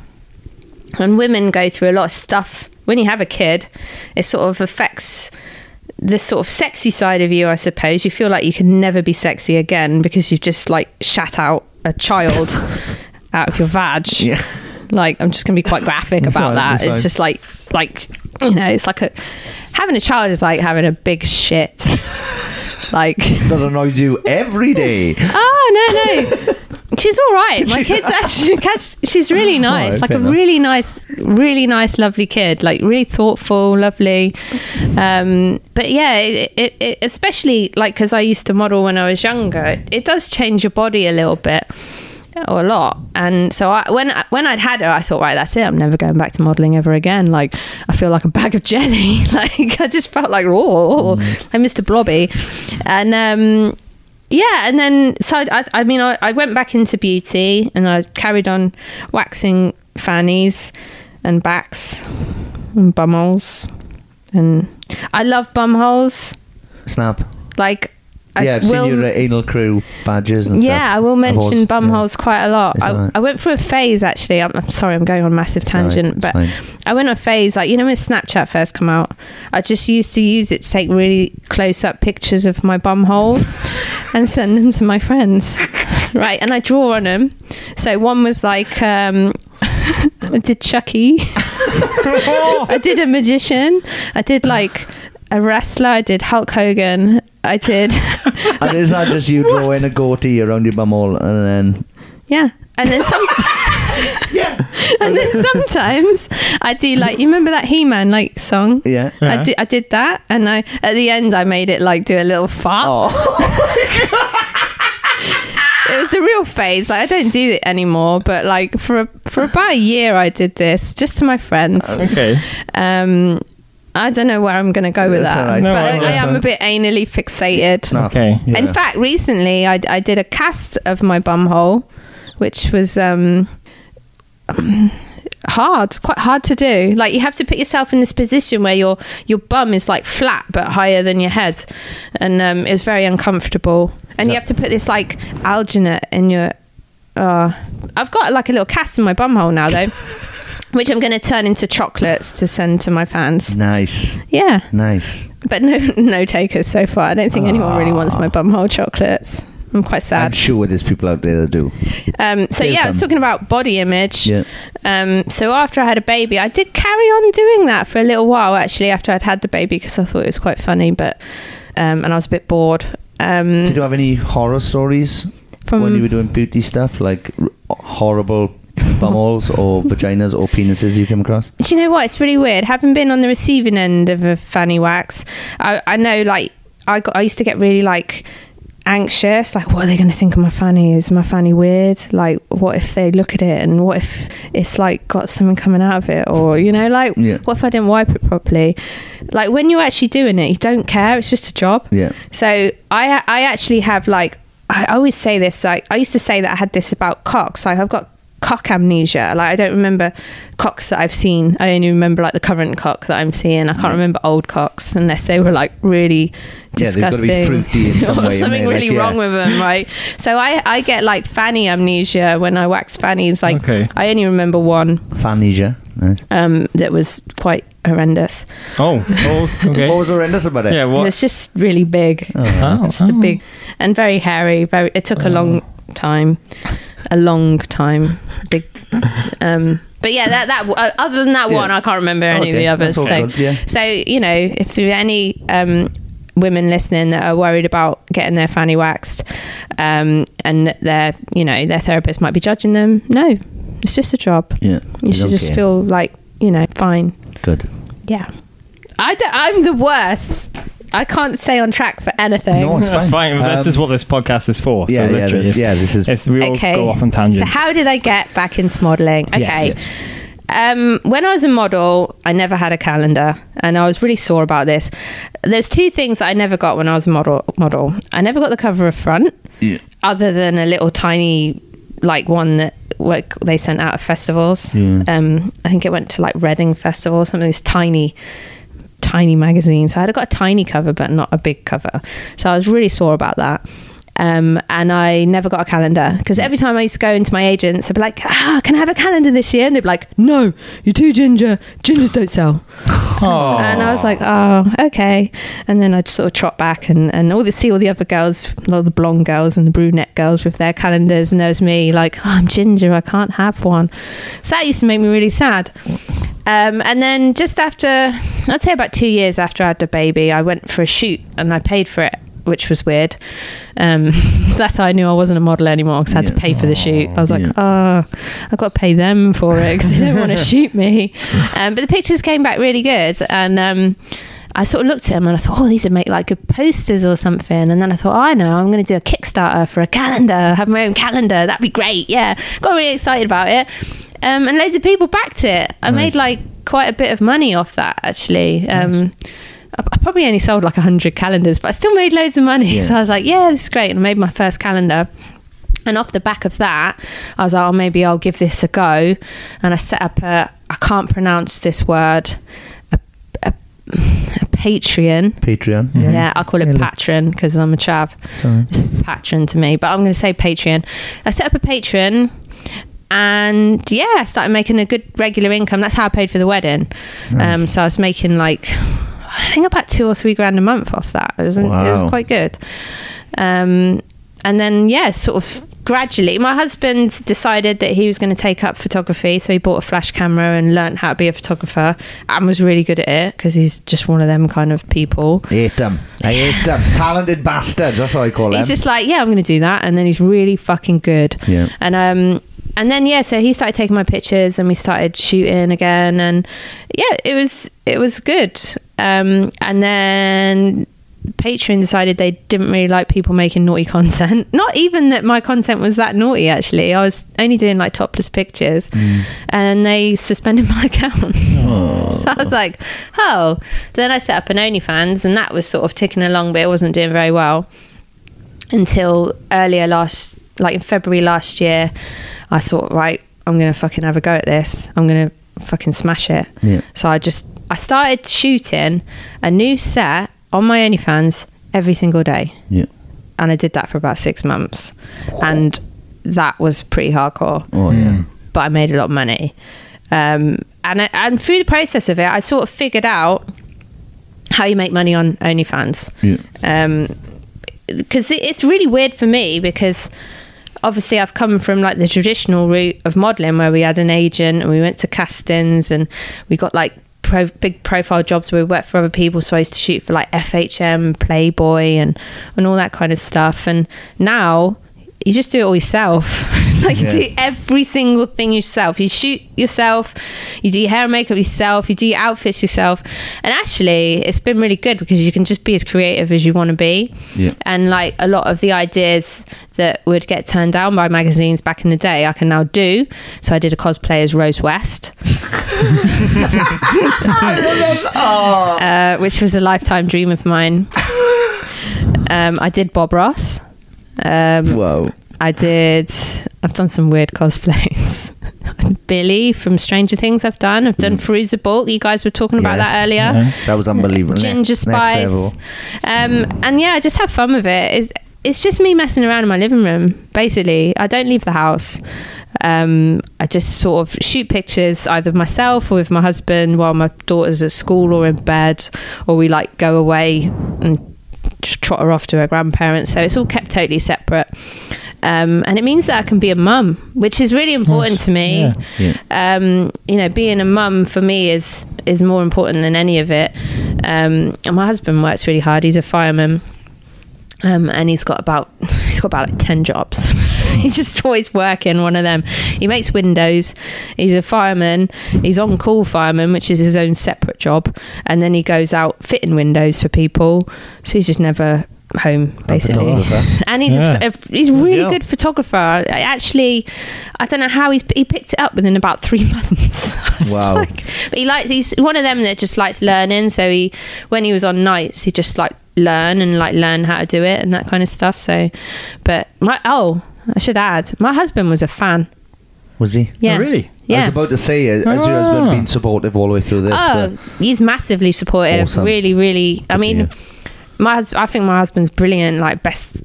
and women go through a lot of stuff when you have a kid. It sort of affects the sort of sexy side of you, I suppose. You feel like you can never be sexy again because you've just like shat out a child out of your vag. Yeah. Like I'm just gonna be quite graphic about fine, that. It's just like like you know, it's like a having a child is like having a big shit. like that annoys you every day? Oh no no. She's all right. My kid's actually catch she's really nice. Alright, like a enough. really nice, really nice, lovely kid. Like really thoughtful, lovely. Um, but yeah, it, it, it especially like because I used to model when I was younger. It does change your body a little bit. Or a lot, and so I, when when I'd had her, I thought, right, that's it. I'm never going back to modeling ever again. Like I feel like a bag of jelly. like I just felt like, oh, I missed a blobby, and um, yeah, and then so I, I mean, I, I went back into beauty and I carried on waxing fannies and backs and bumholes, and I love bumholes. Snap. Like, I yeah, I've will, seen your uh, anal crew badges and stuff. yeah, I will mention bumholes quite a lot. I, alright. I went through a phase actually. I'm, I'm sorry, I'm going on a massive tangent, but fine. I went on a phase like you know when Snapchat first come out. I just used to use it to take really close up pictures of my bum hole and send them to my friends. Right, and I draw on them. So one was like um, I did Chucky. I did a magician. I did like a wrestler. I did Hulk Hogan. I did and is that just you drawing a goatee around your bumhole and then yeah. And then some yeah, and then sometimes I do like you remember that He Man like song? yeah. I did I did that and I at the end I made it like do a little fart. it was a real phase. Like I don't do it anymore, but like for a, for about a year I did this just to my friends. Okay. Um I don't know where I'm going to go with That's that, all right. but No, I, I am a bit anally fixated. Snap. Okay. Yeah. In fact, recently I, I did a cast of my bum hole, which was um, hard, quite hard to do. Like you have to put yourself in this position where your your bum is like flat but higher than your head, and um, it was very uncomfortable. And you have to put this like alginate in your. Uh, I've got like a little cast in my bum hole now though. Which I'm going to turn into chocolates to send to my fans. nice, Yeah, nice. but no, no takers so far. I don't think anyone really wants my bumhole chocolates. I'm quite sad. I'm sure there's people out there that do. Um, so Here's yeah, I was some. talking about body image. Yeah. Um, so after I had a baby, I did carry on doing that for a little while. Actually, after I'd had the baby, because I thought it was quite funny, but um, and I was a bit bored. Um, Did you have any horror stories from when you were doing beauty stuff, like r- horrible bumholes or vaginas or penises you come across? Do you know what? It's really weird. Having been on the receiving end of a fanny wax, I, I know like I got I used to get really like anxious like what are they going to think of my fanny is my fanny weird like what if they look at it and what if it's like got something coming out of it or you know like Yeah. what if i didn't wipe it properly like when you're actually doing it you don't care it's just a job Yeah. so I I actually have like I always say this like I used to say that I had this about cocks. Like I've got cock amnesia. Like I don't remember cocks that I've seen. I only remember like the current cock that I'm seeing. I can't remember old cocks unless they were like really Yeah, gotta be disgusting fruity in some or way, something they're like, really yeah. wrong with them, right? So I I get like fanny amnesia when I wax fannies. Like Okay. I only remember one Fanesia. Nice. um, that was quite horrendous. Oh, oh okay. What was horrendous about it? yeah, It was just really big, Oh, just a big and very hairy. Very. It took a long time, a long time. Big. Um, but yeah, that that uh, other than that one, I can't remember any of the others. So, good, so you know, if there are any um, women listening that are worried about getting their fanny waxed, um, and that their you know their therapist might be judging them, no, it's just a job. Yeah. You should just feel like you know fine. good. Yeah. I. I'm the worst. I can't stay on track for anything. No, it's That's fine. Um, this is what this podcast is for. Yeah, so yeah, this, yeah. This is it's, we all okay. go off on tangents. So how did I get back into modelling? Okay. Yes. Um, when I was a model, I never had a calendar, and I was really sore about this. There's two things that I never got when I was a model. Model, I never got the cover of front, Yeah. other than a little tiny, like one that like they sent out of festivals. Yeah. Um, I think it went to like Reading Festival, or something. This tiny, tiny magazine. So I had got a tiny cover, but not a big cover. So I was really sore about that. Um, and I never got a calendar because every time I used to go into my agents, I'd be like, "Ah, can I have a calendar this year?" And they'd be like, "No, you're too ginger. Gingers don't sell." And I was like, "Oh, okay." And then I'd sort of trot back and and all the see all the other girls, all the blonde girls and the brunette girls with their calendars, and there's me like, "Oh, I'm ginger. I can't have one." So that used to make me really sad. Um, and then just after, I'd say about two years after I had the baby, I went for a shoot and I paid for it, which was weird. Um, that's how I knew I wasn't a model anymore because I had to pay for the shoot. I was like, Yeah. oh, I've got to pay them for it because they don't want to shoot me. Um, but the pictures came back really good. And um, I sort of looked at them and I thought, oh, these would make like good posters or something. And then I thought, oh, I know, I'm going to do a Kickstarter for a calendar, have my own calendar. That'd be great. Yeah. Got really excited about it. Um, and loads of people backed it. I made like quite a bit of money off that actually. Um, I I probably only sold like 100 calendars, but I still made loads of money. Yeah. So I was like, yeah, this is great. And I made my first calendar. And off the back of that, I was like, oh, maybe I'll give this a go. And I set up a, I can't pronounce this word, a, a, a Patreon. Patreon. Yeah, I'll call it Really? patron because I'm a chav. Sorry. It's a patron to me, but I'm going to say Patreon. I set up a Patreon and yeah, I started making a good regular income. That's how I paid for the wedding. Um, so I was making like, I think about two or three grand a month off that. It was, it was quite good. Um, and then, yeah, sort of gradually, my husband decided that he was going to take up photography. So he bought a flash camera and learned how to be a photographer and was really good at it because he's just one of them kind of people. I Hate them. I hate them. Talented bastards. That's what I call them. He's just like, yeah, I'm going to do that, and then he's really fucking good. Yeah. And um, and then yeah, so he started taking my pictures, and we started shooting again, and yeah, it was it was good. Um, and then Patreon decided they didn't really like people making naughty content. Not even that my content was that naughty. Actually, I was only doing like topless pictures, and they suspended my account. so I was like, oh. Then I set up an OnlyFans, and that was sort of ticking along, but it wasn't doing very well until earlier last, like in February last year. I thought, right, I'm gonna fucking have a go at this. I'm gonna fucking smash it. Yeah. So I just I started shooting a new set on my OnlyFans every single day, Yeah. and I did that for about six months, and that was pretty hardcore Oh yeah. but I made a lot of money. Um, and I- and through the process of it, I sort of figured out how you make money on OnlyFans. Yeah. Um, because it's really weird for me because obviously I've come from like the traditional route of modeling where we had an agent and we went to castings and we got like pro- big profile jobs where we worked for other people. So I used to shoot for like FHM Playboy and and all that kind of stuff. And now you just do it all yourself. Like you Yeah. do every single thing yourself. You shoot yourself you do your hair and makeup yourself you do your outfits yourself. And actually it's been really good because you can just be as creative as you want to be. Yeah. and like a lot of the ideas that would get turned down by magazines back in the day I can now do. So I did a cosplay as Rose West. Uh, which was a lifetime dream of mine. Um, I did Bob Ross um, Whoa. I did. I've done some weird cosplays. Billy from Stranger Things. I've done. I've done Fruza Bolt. You guys were talking about that earlier. That was unbelievable. Ginger Next- next. Spice. Um, and yeah, I just have fun with it. It's, it's just me messing around in my living room. Basically, I don't leave the house. Um, I just sort of shoot pictures either myself or with my husband while my daughter's at school or in bed, or we like go away and trot her off to her grandparents. So it's all kept totally separate. Um, and it means that I can be a mum, which is really important to me. Yeah. Um, you know, being a mum for me is is more important than any of it. Um, and my husband works really hard. He's a fireman. Um, and he's got about he's got about like 10 jobs he's just always working one of them. He makes windows. He's a fireman. He's on call fireman which is his own separate job. And then he goes out fitting windows for people. So he's just never home basically. and he's Yeah. a, a- he's really Yeah. good photographer. I actually I don't know how he's he picked it up within about three months. Wow. like- but he likes he's one of them that just likes learning. So he when he was on nights he just like learn and like learn how to do it and that kind of stuff. So but my oh I should add my husband was a fan Was he? yeah really? Yeah. I was about to say, uh, has your husband Ah. been supportive all the way through this? Oh, but- he's massively supportive. Awesome. Really, really. I Good to mean, my hus- I think my husband's brilliant. Like best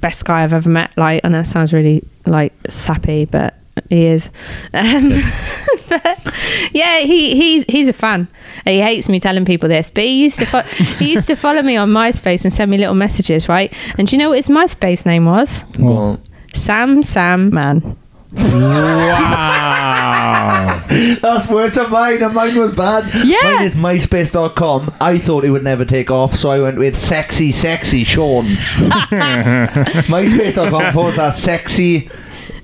best guy I've ever met. Like, I know it sounds really like sappy, but he is. Um, but yeah, he he's he's a fan. He hates me telling people this, but he used to fo- he used to follow me on MySpace and send me little messages, right? And do you know what his MySpace name was? Well, Sam Sam Man. Wow. that's worse than mine, and mine was bad. Yeah. Mine is myspace.com. I thought it would never take off, so I went with sexy, sexy Sean. myspace.com forward slash sexy.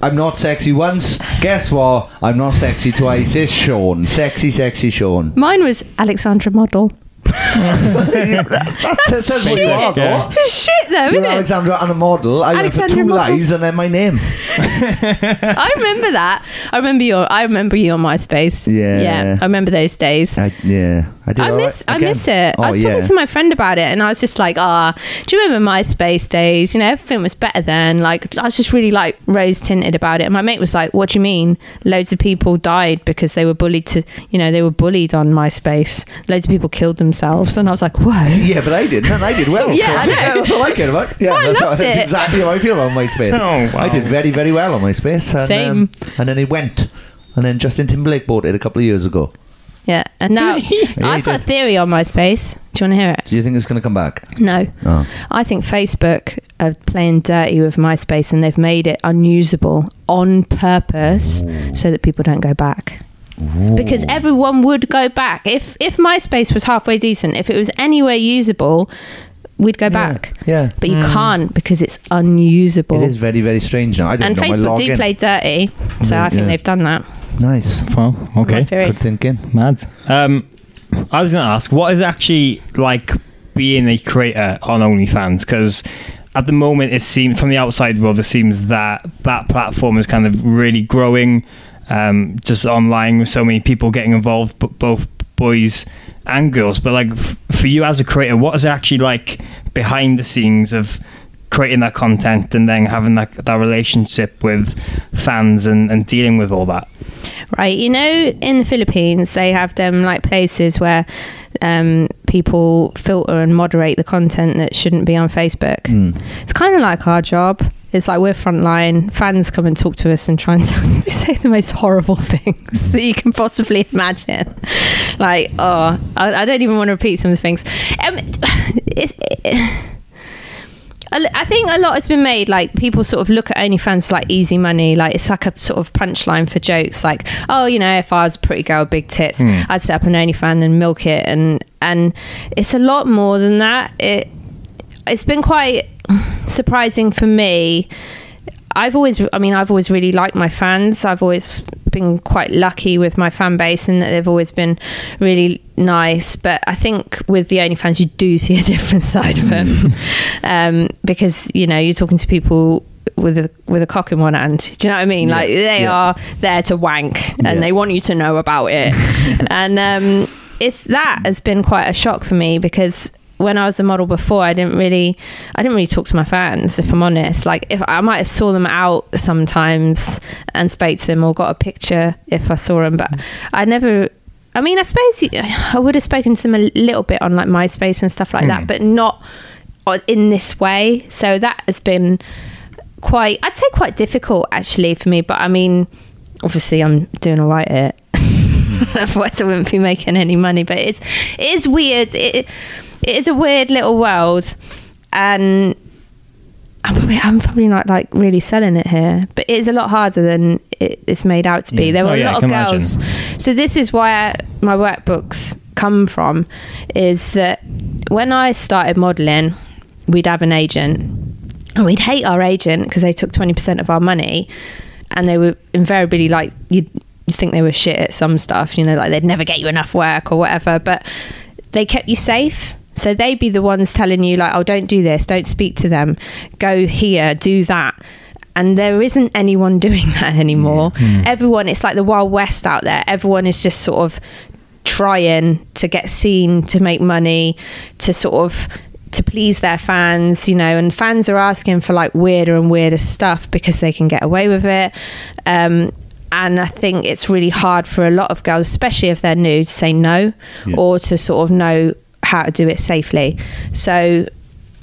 I'm not sexy once. Guess what? I'm not sexy twice. It's Sean. Sexy, sexy Sean. Mine was Alexandra Model. That says what you are, though. Shit though, You're isn't it? Alexandra and a model. I went for Alexandra two model. lies and then my name. I remember that. I remember you. I remember you on MySpace. Yeah. yeah. I remember those days. I, yeah, I did. I miss. right I again. miss it. Oh, I was yeah. talking to my friend about it, and I was just like, "Ah, do you remember MySpace days? You know, everything was better then. Like, I was just really like rose tinted about it." And my mate was like, "What do you mean? Loads of people died because they were bullied to, you know, they were bullied on MySpace. Loads of people killed themselves." And I was like, "Whoa." Yeah, but I didn't, and I did well. Yeah, so, I know. that's all I care about. Yeah, I that's, loved that's it. exactly how I feel about MySpace. Oh, wow. I did very, very well on MySpace. And, Same. Um, and then it went. And then Justin Timberlake bought it a couple of years ago. Yeah. And now Yeah, I've got a theory on MySpace. Do you want to hear it? Do you think it's going to come back? No. Oh. I think Facebook are playing dirty with MySpace and they've made it unusable on purpose so that people don't go back. Because everyone would go back. If if MySpace was halfway decent, if it was anywhere usable, we'd go back. Yeah. But you hmm. can't because it's unusable. It is very, very strange now. I didn't and know Facebook do login. play dirty, so Yeah, I think yeah. they've done that. Nice. Well, okay. Good thinking. Mad. Um, I was going to ask, what is actually like being a creator on OnlyFans? Because at the moment, it seems from the outside world, it seems that that platform is kind of really growing. Um, just online with so many people getting involved, but both boys and girls. But like f- for you as a creator, what is it actually like behind the scenes of creating that content and then having that that relationship with fans and, and dealing with all that? Right, you know, in the Philippines, they have them like places where um, people filter and moderate the content that shouldn't be on Facebook. It's kind of like our job. It's like we're frontline. Fans come and talk to us and try and they say the most horrible things that you can possibly imagine. Like, oh, I, I don't even want to repeat some of the things. Um, it's, I I think a lot has been made. Like people sort of look at OnlyFans like easy money. Like it's like a sort of punchline for jokes. Like, oh, you know, if I was a pretty girl, with big tits, hmm. I'd set up an OnlyFans and milk it. And and it's a lot more than that. It it's been quite surprising for me. I've always, I mean, I've always really liked my fans. I've always been quite lucky with my fan base and that they've always been really nice. But I think with the OnlyFans, you do see a different side of them um, because, you know, you're talking to people with a with a cock in one hand. Do you know what I mean? Yeah, Like they yeah. are there to wank and Yeah. they want you to know about it. and um, it's that has been quite a shock for me because when I was a model before, I didn't really, I didn't really talk to my fans. If I'm honest, like if I might have saw them out sometimes and spoke to them or got a picture if I saw them, but mm. I never. I mean, I suppose I would have spoken to them a little bit on like MySpace and stuff like that, mm. but not in this way. So that has been quite, I'd say quite difficult actually for me. But I mean, obviously I'm doing all right at it. Mm. Otherwise, I wouldn't be making any money. But it's it is weird. It it is a weird little world, and I'm probably I'm probably not like really selling it here. But it is a lot harder than it, it's made out to be. Yeah. There were Oh, a yeah, lot of can imagine. girls. So this is where my workbooks come from. Is that when I started modelling, we'd have an agent, and we'd hate our agent because they took twenty percent of our money, and they were invariably like you'd, you'd think they were shit at some stuff, you know, like they'd never get you enough work or whatever, but they kept you safe. So they'd be the ones telling you like, oh, don't do this, don't speak to them, go here, do that. And there isn't anyone doing that anymore. Everyone, it's like the Wild West out there. Everyone is just sort of trying to get seen, to make money, to sort of to please their fans, you know, and fans are asking for like weirder and weirder stuff because they can get away with it. Um, and I think it's really hard for a lot of girls, especially if they're new, to say no Yeah. or to sort of know how to do it safely. So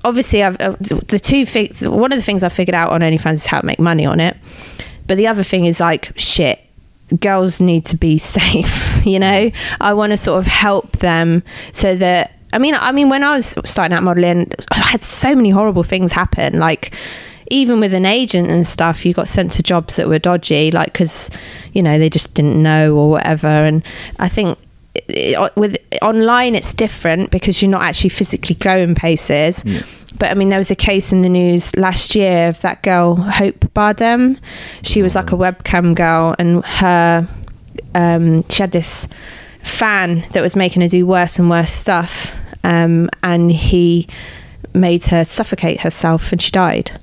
obviously, I've uh, the two one of the things I figured out on OnlyFans is how to make money on it, but the other thing is like shit. Girls need to be safe, you know. I want to sort of help them so that I mean, I mean, when I was starting out modeling, I had so many horrible things happen. Like, even with an agent and stuff, you got sent to jobs that were dodgy, like because you know they just didn't know or whatever. And I think it, with online, it's different because you're not actually physically going places. But I mean, there was a case in the news last year of that girl Hope Bardem. She was like a webcam girl, and her um, she had this fan that was making her do worse and worse stuff, um, and he made her suffocate herself, and she died.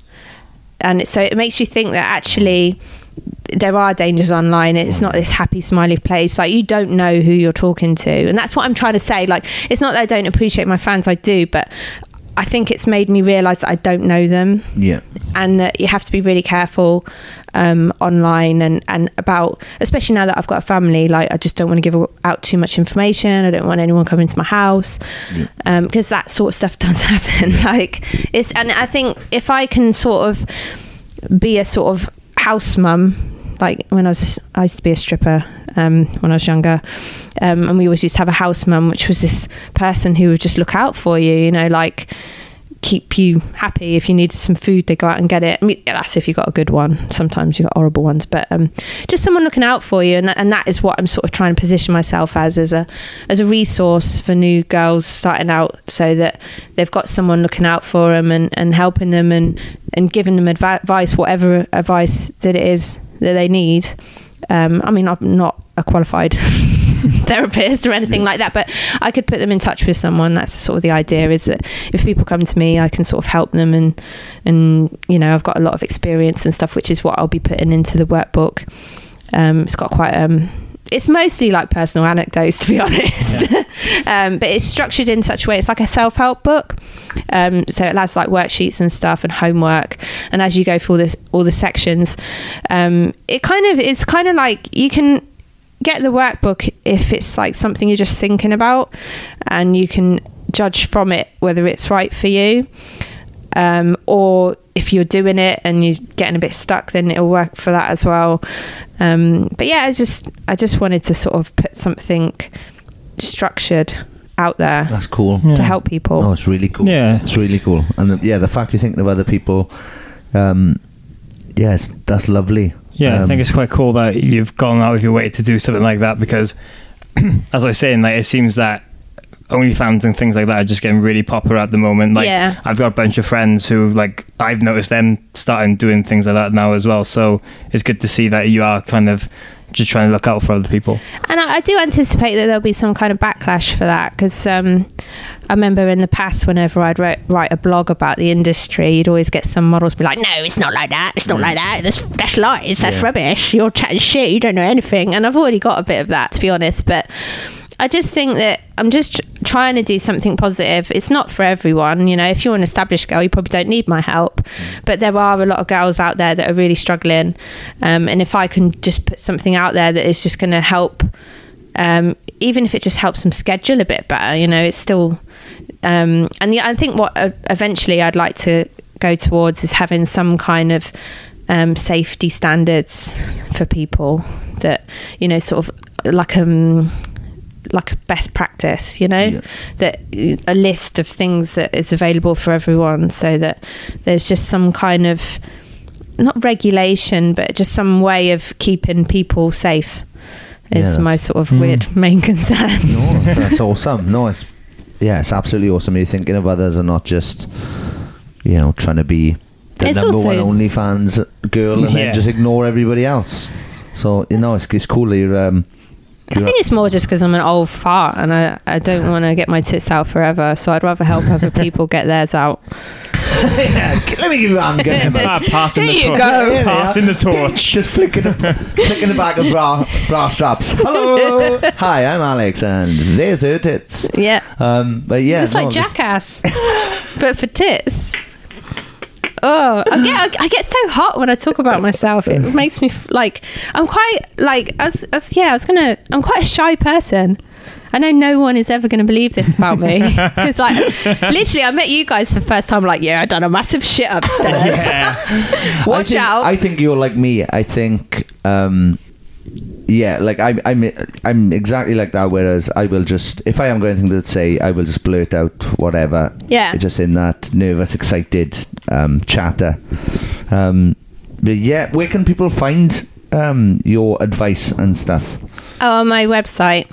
And so it makes you think that actually there are dangers online. It's not this happy, smiley place. Like you don't know who you're talking to, and that's what I'm trying to say. Like it's not that I don't appreciate my fans, I do, but I think it's made me realize that I don't know them. Yeah. and that you have to be really careful um, online and, and about especially now that I've got a family like I just don't want to give out too much information. I don't want anyone coming to my house. Because that sort of stuff does happen. Like it's and I think if I can sort of be a sort of house mum like when I was I used to be a stripper um, when I was younger um, and we always used to have a house mum which was this person who would just look out for you you know like keep you happy if you needed some food they go out and get it. I mean that's if you got a good one. Sometimes you got horrible ones but um, just someone looking out for you and that, and that is what I'm sort of trying to position myself as as a as a resource for new girls starting out so that they've got someone looking out for them and, and helping them and and giving them advi- advice whatever advice that it is that they need. Um, I mean I'm not a qualified therapist or anything like that but I could put them in touch with someone. That's sort of the idea is that if people come to me I can sort of help them and and you know I've got a lot of experience and stuff which is what I'll be putting into the workbook. Um, it's got quite um it's mostly like personal anecdotes to be honest. Um, but it's structured in such a way it's like a self-help book. Um, so it has like worksheets and stuff and homework. And as you go through all this all the sections um, it kind of it's kind of like you can get the workbook if it's like something you're just thinking about and you can judge from it whether it's right for you um, or if you're doing it and you're getting a bit stuck then it'll work for that as well um, but yeah I just I just wanted to sort of put something structured out there That's cool. to help people Oh, it's really cool. Yeah. it's really cool. And uh, yeah, the fact you're thinking of other people, um, yes, that's lovely. Yeah, I Um, think it's quite cool that you've gone out of your way to do something like that because, as I was saying, like it seems that OnlyFans and things like that are just getting really popular at the moment. Like, Yeah. I've got a bunch of friends who, like, I've noticed them starting doing things like that now as well. So it's good to see that you are kind of just trying to look out for other people. And I, I do anticipate that there'll be some kind of backlash for that because um, I remember in the past, whenever I'd write, write a blog about the industry, you'd always get some models be like, "No, it's not like that. It's not like that. That's that's lies. That's Yeah. rubbish. You're chatting shit. You don't know anything." And I've already got a bit of that, to be honest. But I just think that I'm just trying to do something positive. It's not for everyone, you know. If you're an established girl, you probably don't need my help. But there are a lot of girls out there that are really struggling, um, and if I can just put something out there that is just going to help, um, even if it just helps them schedule a bit better, you know, it's still. Um, and yeah, I think what uh, eventually I'd like to go towards is having some kind of um, safety standards for people that you know sort of like um like a best practice you know Yeah. that a list of things that is available for everyone so that there's just some kind of not regulation but just some way of keeping people safe Yeah, is my sort of weird main concern No, that's awesome. No, it's yeah, it's absolutely awesome. You're thinking of others and not just you know trying to be the It's number one OnlyFans girl and Yeah. then just ignore everybody else. So you know, it's, it's cool. You're, um, I think it's more just because I'm an old fart and I, I don't want to get my tits out forever, so I'd rather help other people get theirs out. yeah, let me give you a hand. Get him Ah, passing There the you torch. go. There we are. Passing the torch. Just flicking the, flicking the back of bra, bra straps. Hello. Hi, I'm Alex, and there's her tits. Yeah. Um, but yeah, it's no, like jackass, but for tits. Oh, I get I get so hot when I talk about myself. It makes me like I'm quite like I was, I was yeah I was gonna I'm quite a shy person. I know no one is ever going to believe this about me because like literally I met you guys for the first time like yeah I done a massive shit upstairs. I Watch think, out. I think you're like me. I think, um, yeah, like I'm, I'm, I'm exactly like that. Whereas I will just, if I am going anything to say, I will just blurt out whatever. Yeah. Just in that nervous, excited um, chatter. Um, but yeah, where can people find um, your advice and stuff? Oh, on my website.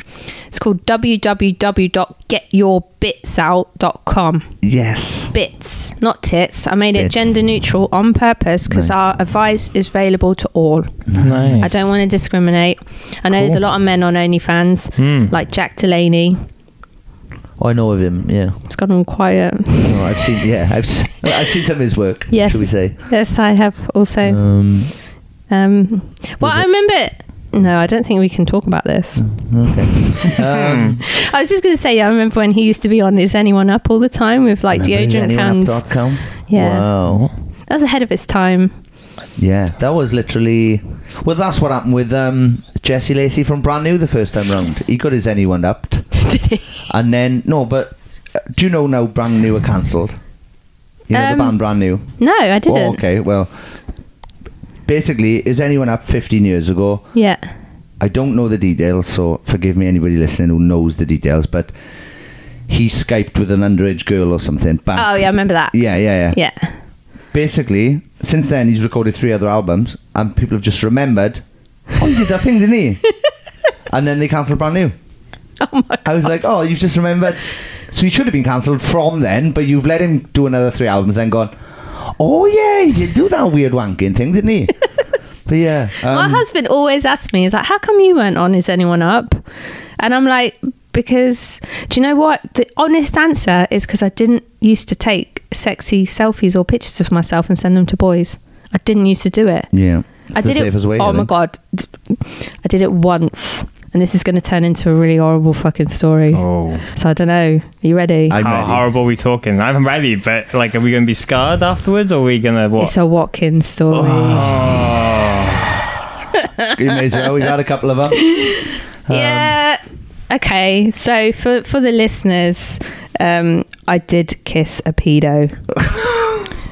It's called www.getyourbitsout.com. Yes. Bits, not tits. I made it Bits. gender neutral on purpose because Nice. our advice is available to all. Nice. I don't want to discriminate. I know there's a lot of men on OnlyFans, Hmm. like Jack Delaney. Oh, I know of him. Yeah. It's gone all quiet. No, I've seen. Yeah, I've, s- I've seen some of his work. Yes. Should we say? Yes, I have also. Um, Um, well, I remember. No, I don't think we can talk about this. okay. Um, I was just going to say, I remember when he used to be on Is Anyone Up all the time with like deodorant cans. RememberIsAnyoneUp.com? Yeah. Wow. That was ahead of its time. Yeah, that was literally. Well, that's what happened with um, Jesse Lacey from Brand New the first time round. He got his anyone upped, Did he? and then no, but uh, do you know now Brand New are cancelled? You know Um, the band Brand New. No, I didn't. Oh, okay, well, basically, is anyone up 15 years ago? Yeah. I don't know the details, so forgive me, anybody listening who knows the details, but he skyped with an underage girl or something. Back. Oh, yeah, I remember that. Yeah, yeah, yeah. Yeah. basically, since then he's recorded three other albums, and people have just remembered. Oh, he did that thing, didn't he? and then they cancelled brand new. Oh my god. I was like, oh, you've just remembered. So he should have been cancelled from then, but you've let him do another three albums, and gone. Oh yeah, he did do that weird wanking thing, didn't he? but yeah, My um, husband always asks me, he's like, how come you weren't on Is Anyone Up? And I'm like, because, do you know what? The honest answer is because I didn't used to take sexy selfies or pictures of myself and send them to boys. I didn't used to do it. yeah, I did it. way, oh my god, I did it once, and this is going to turn into a really horrible fucking story. Oh. So I don't know. Are you ready? I'm How ready. horrible are we talking? I'm ready, but like, are we going to be scarred afterwards, or are we going to what? it's a Watkins story. Oh. You may as well. We've had a couple of them. yeah. Okay. So for for the listeners, um, I did kiss a pedo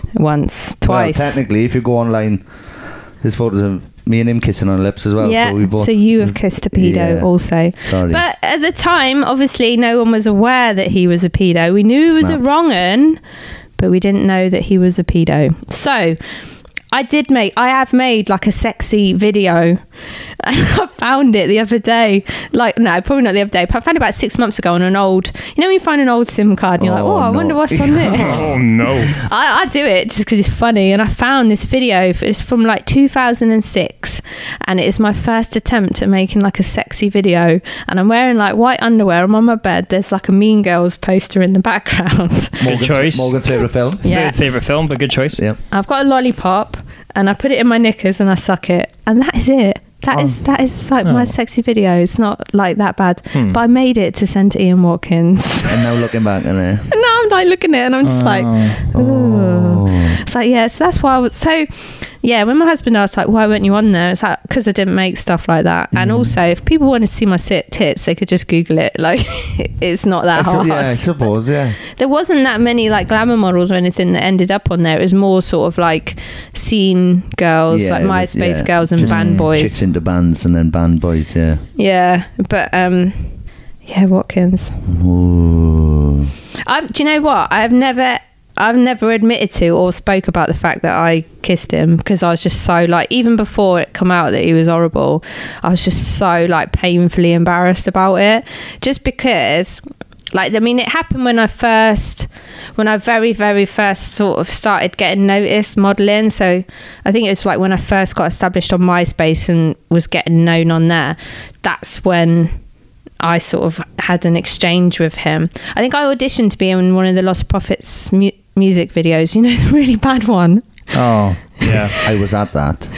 once, twice. Well, technically, if you go online, there's photos of me and him kissing on the lips as well. yeah. So we both. you have mm, kissed a pedo Yeah. also. Sorry. But at the time, obviously, no one was aware that he was a pedo. We knew he was Snap. a wrong un, but we didn't know that he was a pedo. So I did make, I have made like a sexy video. I found it the other day. Like, no, probably not the other day, but I found it about six months ago on an old, you know, when you find an old SIM card and you're like, Oh, oh, I no. wonder what's on this. oh no. I, I do it just because it's funny. And I found this video. It's from like 2006, and it is my first attempt at making like a sexy video. And I'm wearing like white underwear. I'm on my bed. There's like a Mean Girls poster in the background. Good choice. Morgan's favourite film. Yeah. Favorite film, but good choice. Yeah. I've got a lollipop, and I put it in my knickers and I suck it, and that is it. That oh. is that is like my oh. sexy video. It's not like that bad, hmm. but I made it to send to Ian Watkins. And now looking back on it. Now I'm like looking at it and I'm just like, ooh. It's like, yeah, so that's why I was. So yeah, when my husband asked like, why weren't you on there? It's like because I didn't make stuff like that. And also, if people want to see my sit tits, they could just Google it. Like, it's not that I su- hard. yeah, I suppose. Yeah. There wasn't that many like glamour models or anything that ended up on there. It was more sort of like scene girls, Yeah, like MySpace yeah, girls and just band boys. Chicks into bands and then band boys. Yeah. Yeah, but um, yeah, Watkins. Ooh. I, do you know what? I've never, I've never admitted to or spoke about the fact that I kissed him because I was just so like, even before it come out that he was horrible, I was just so like painfully embarrassed about it. Just because, like, I mean, it happened when I first, when I very, very first sort of started getting noticed modeling. So I think it was like when I first got established on MySpace and was getting known on there. That's when I sort of had an exchange with him. I think I auditioned to be in one of the Lostprophets mu- music videos. You know, the really bad one. Oh, Yeah. I was at that,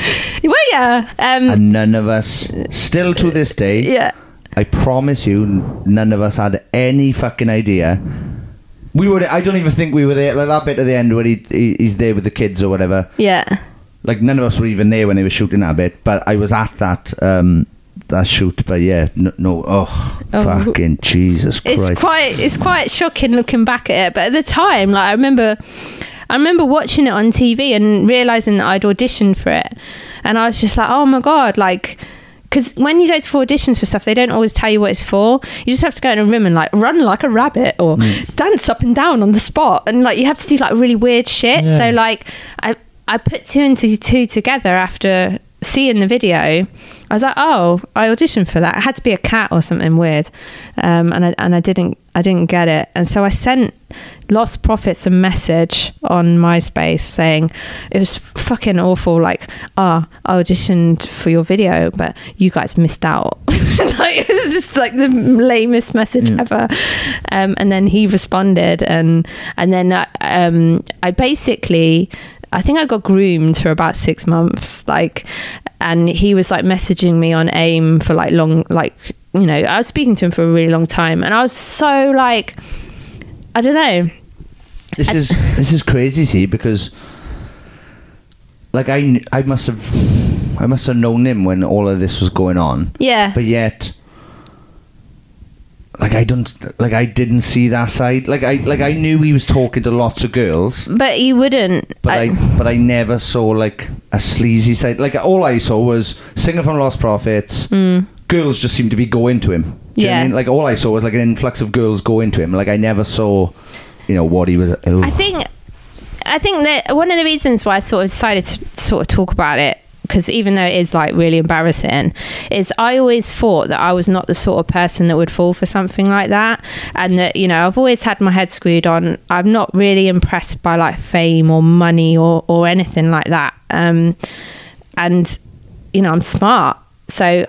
Well, yeah, um, and none of us, still to this day, yeah, I promise you, none of us had any fucking idea. We were. I don't even think we were there. Like that bit at the end where he, he he's there with the kids or whatever. yeah. Like none of us were even there when they were shooting that bit. But I was at that um that shoot. But yeah, no, no oh, Oh. fucking Jesus Christ! It's quite it's quite shocking looking back at it. But at the time, like I remember, I remember watching it on TV and realizing that I'd auditioned for it, and I was just like, oh my god, like. Because when you go for auditions for stuff, they don't always tell you what it's for. You just have to go in a room and like run like a rabbit or mm. dance up and down on the spot, and like you have to do like really weird shit. Yeah. So like, I I put two and two, two together after seeing the video. I was like, oh, I auditioned for that. It had to be a cat or something weird, um, and I and I didn't I didn't get it, and so I sent Lostprophets a message on MySpace saying it was fucking awful. Like, ah, I auditioned for your video, but you guys missed out. like it was just like the lamest message ever. Um, and then he responded, and and then uh, um, I basically. I think I got groomed for about six months, like, and he was like messaging me on AIM for like long, like, you know, I was speaking to him for a really long time, and I was so like, I don't know, This is this is crazy, see, because like I I must have I must have known him when all of this was going on, yeah, but yet like I don't like I didn't see that side. Like I like I knew he was talking to lots of girls, but you wouldn't. but I, but I never saw like a sleazy side. Like all I saw was singer from Lostprophets. Girls just seemed to be going to him. Do you know what Hmm. Yeah. I mean? Like all I saw was like an influx of girls going to him. Like I never saw, you know, what he was. I think I think that one of the reasons why I sort of decided to sort of talk about it because even though it is like really embarrassing is I always thought that I was not the sort of person that would fall for something like that and that you know I've always had my head screwed on. I'm not really impressed by like fame or money or or anything like that um and you know I'm smart. So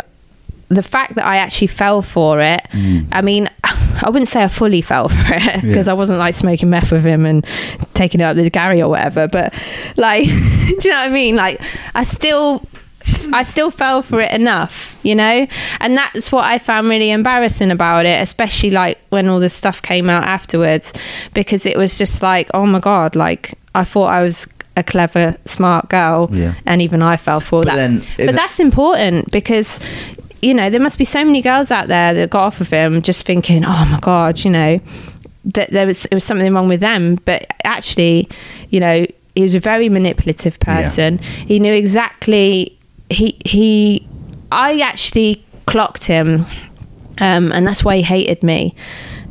the fact that I actually fell for it, hmm. I mean, I wouldn't say I fully fell for it because I wasn't like smoking meth with him and taking it up the Gary or whatever. But like, do you know what I mean? Like, I still. I still fell for it enough, you know, and that's what I found really embarrassing about it, especially like when all this stuff came out afterwards, because it was just like, oh my god, like I thought I was a clever, smart girl, Yeah. and even I fell for But that. then but that's important because you know there must be so many girls out there that got off of him just thinking oh my god you know that there was it was something wrong with them but actually you know he was a very manipulative person he knew exactly he he i actually clocked him um, and that's why he hated me.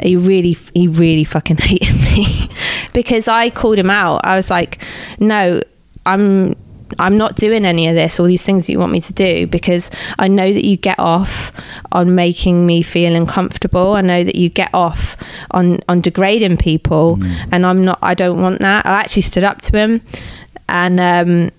He really, he really fucking hated me because I called him out. I was like, "No, I'm, I'm not doing any of this. All these things that you want me to do because I know that you get off on making me feel uncomfortable. I know that you get off on on degrading people, and I'm not. I don't want that. I actually stood up to him, and um,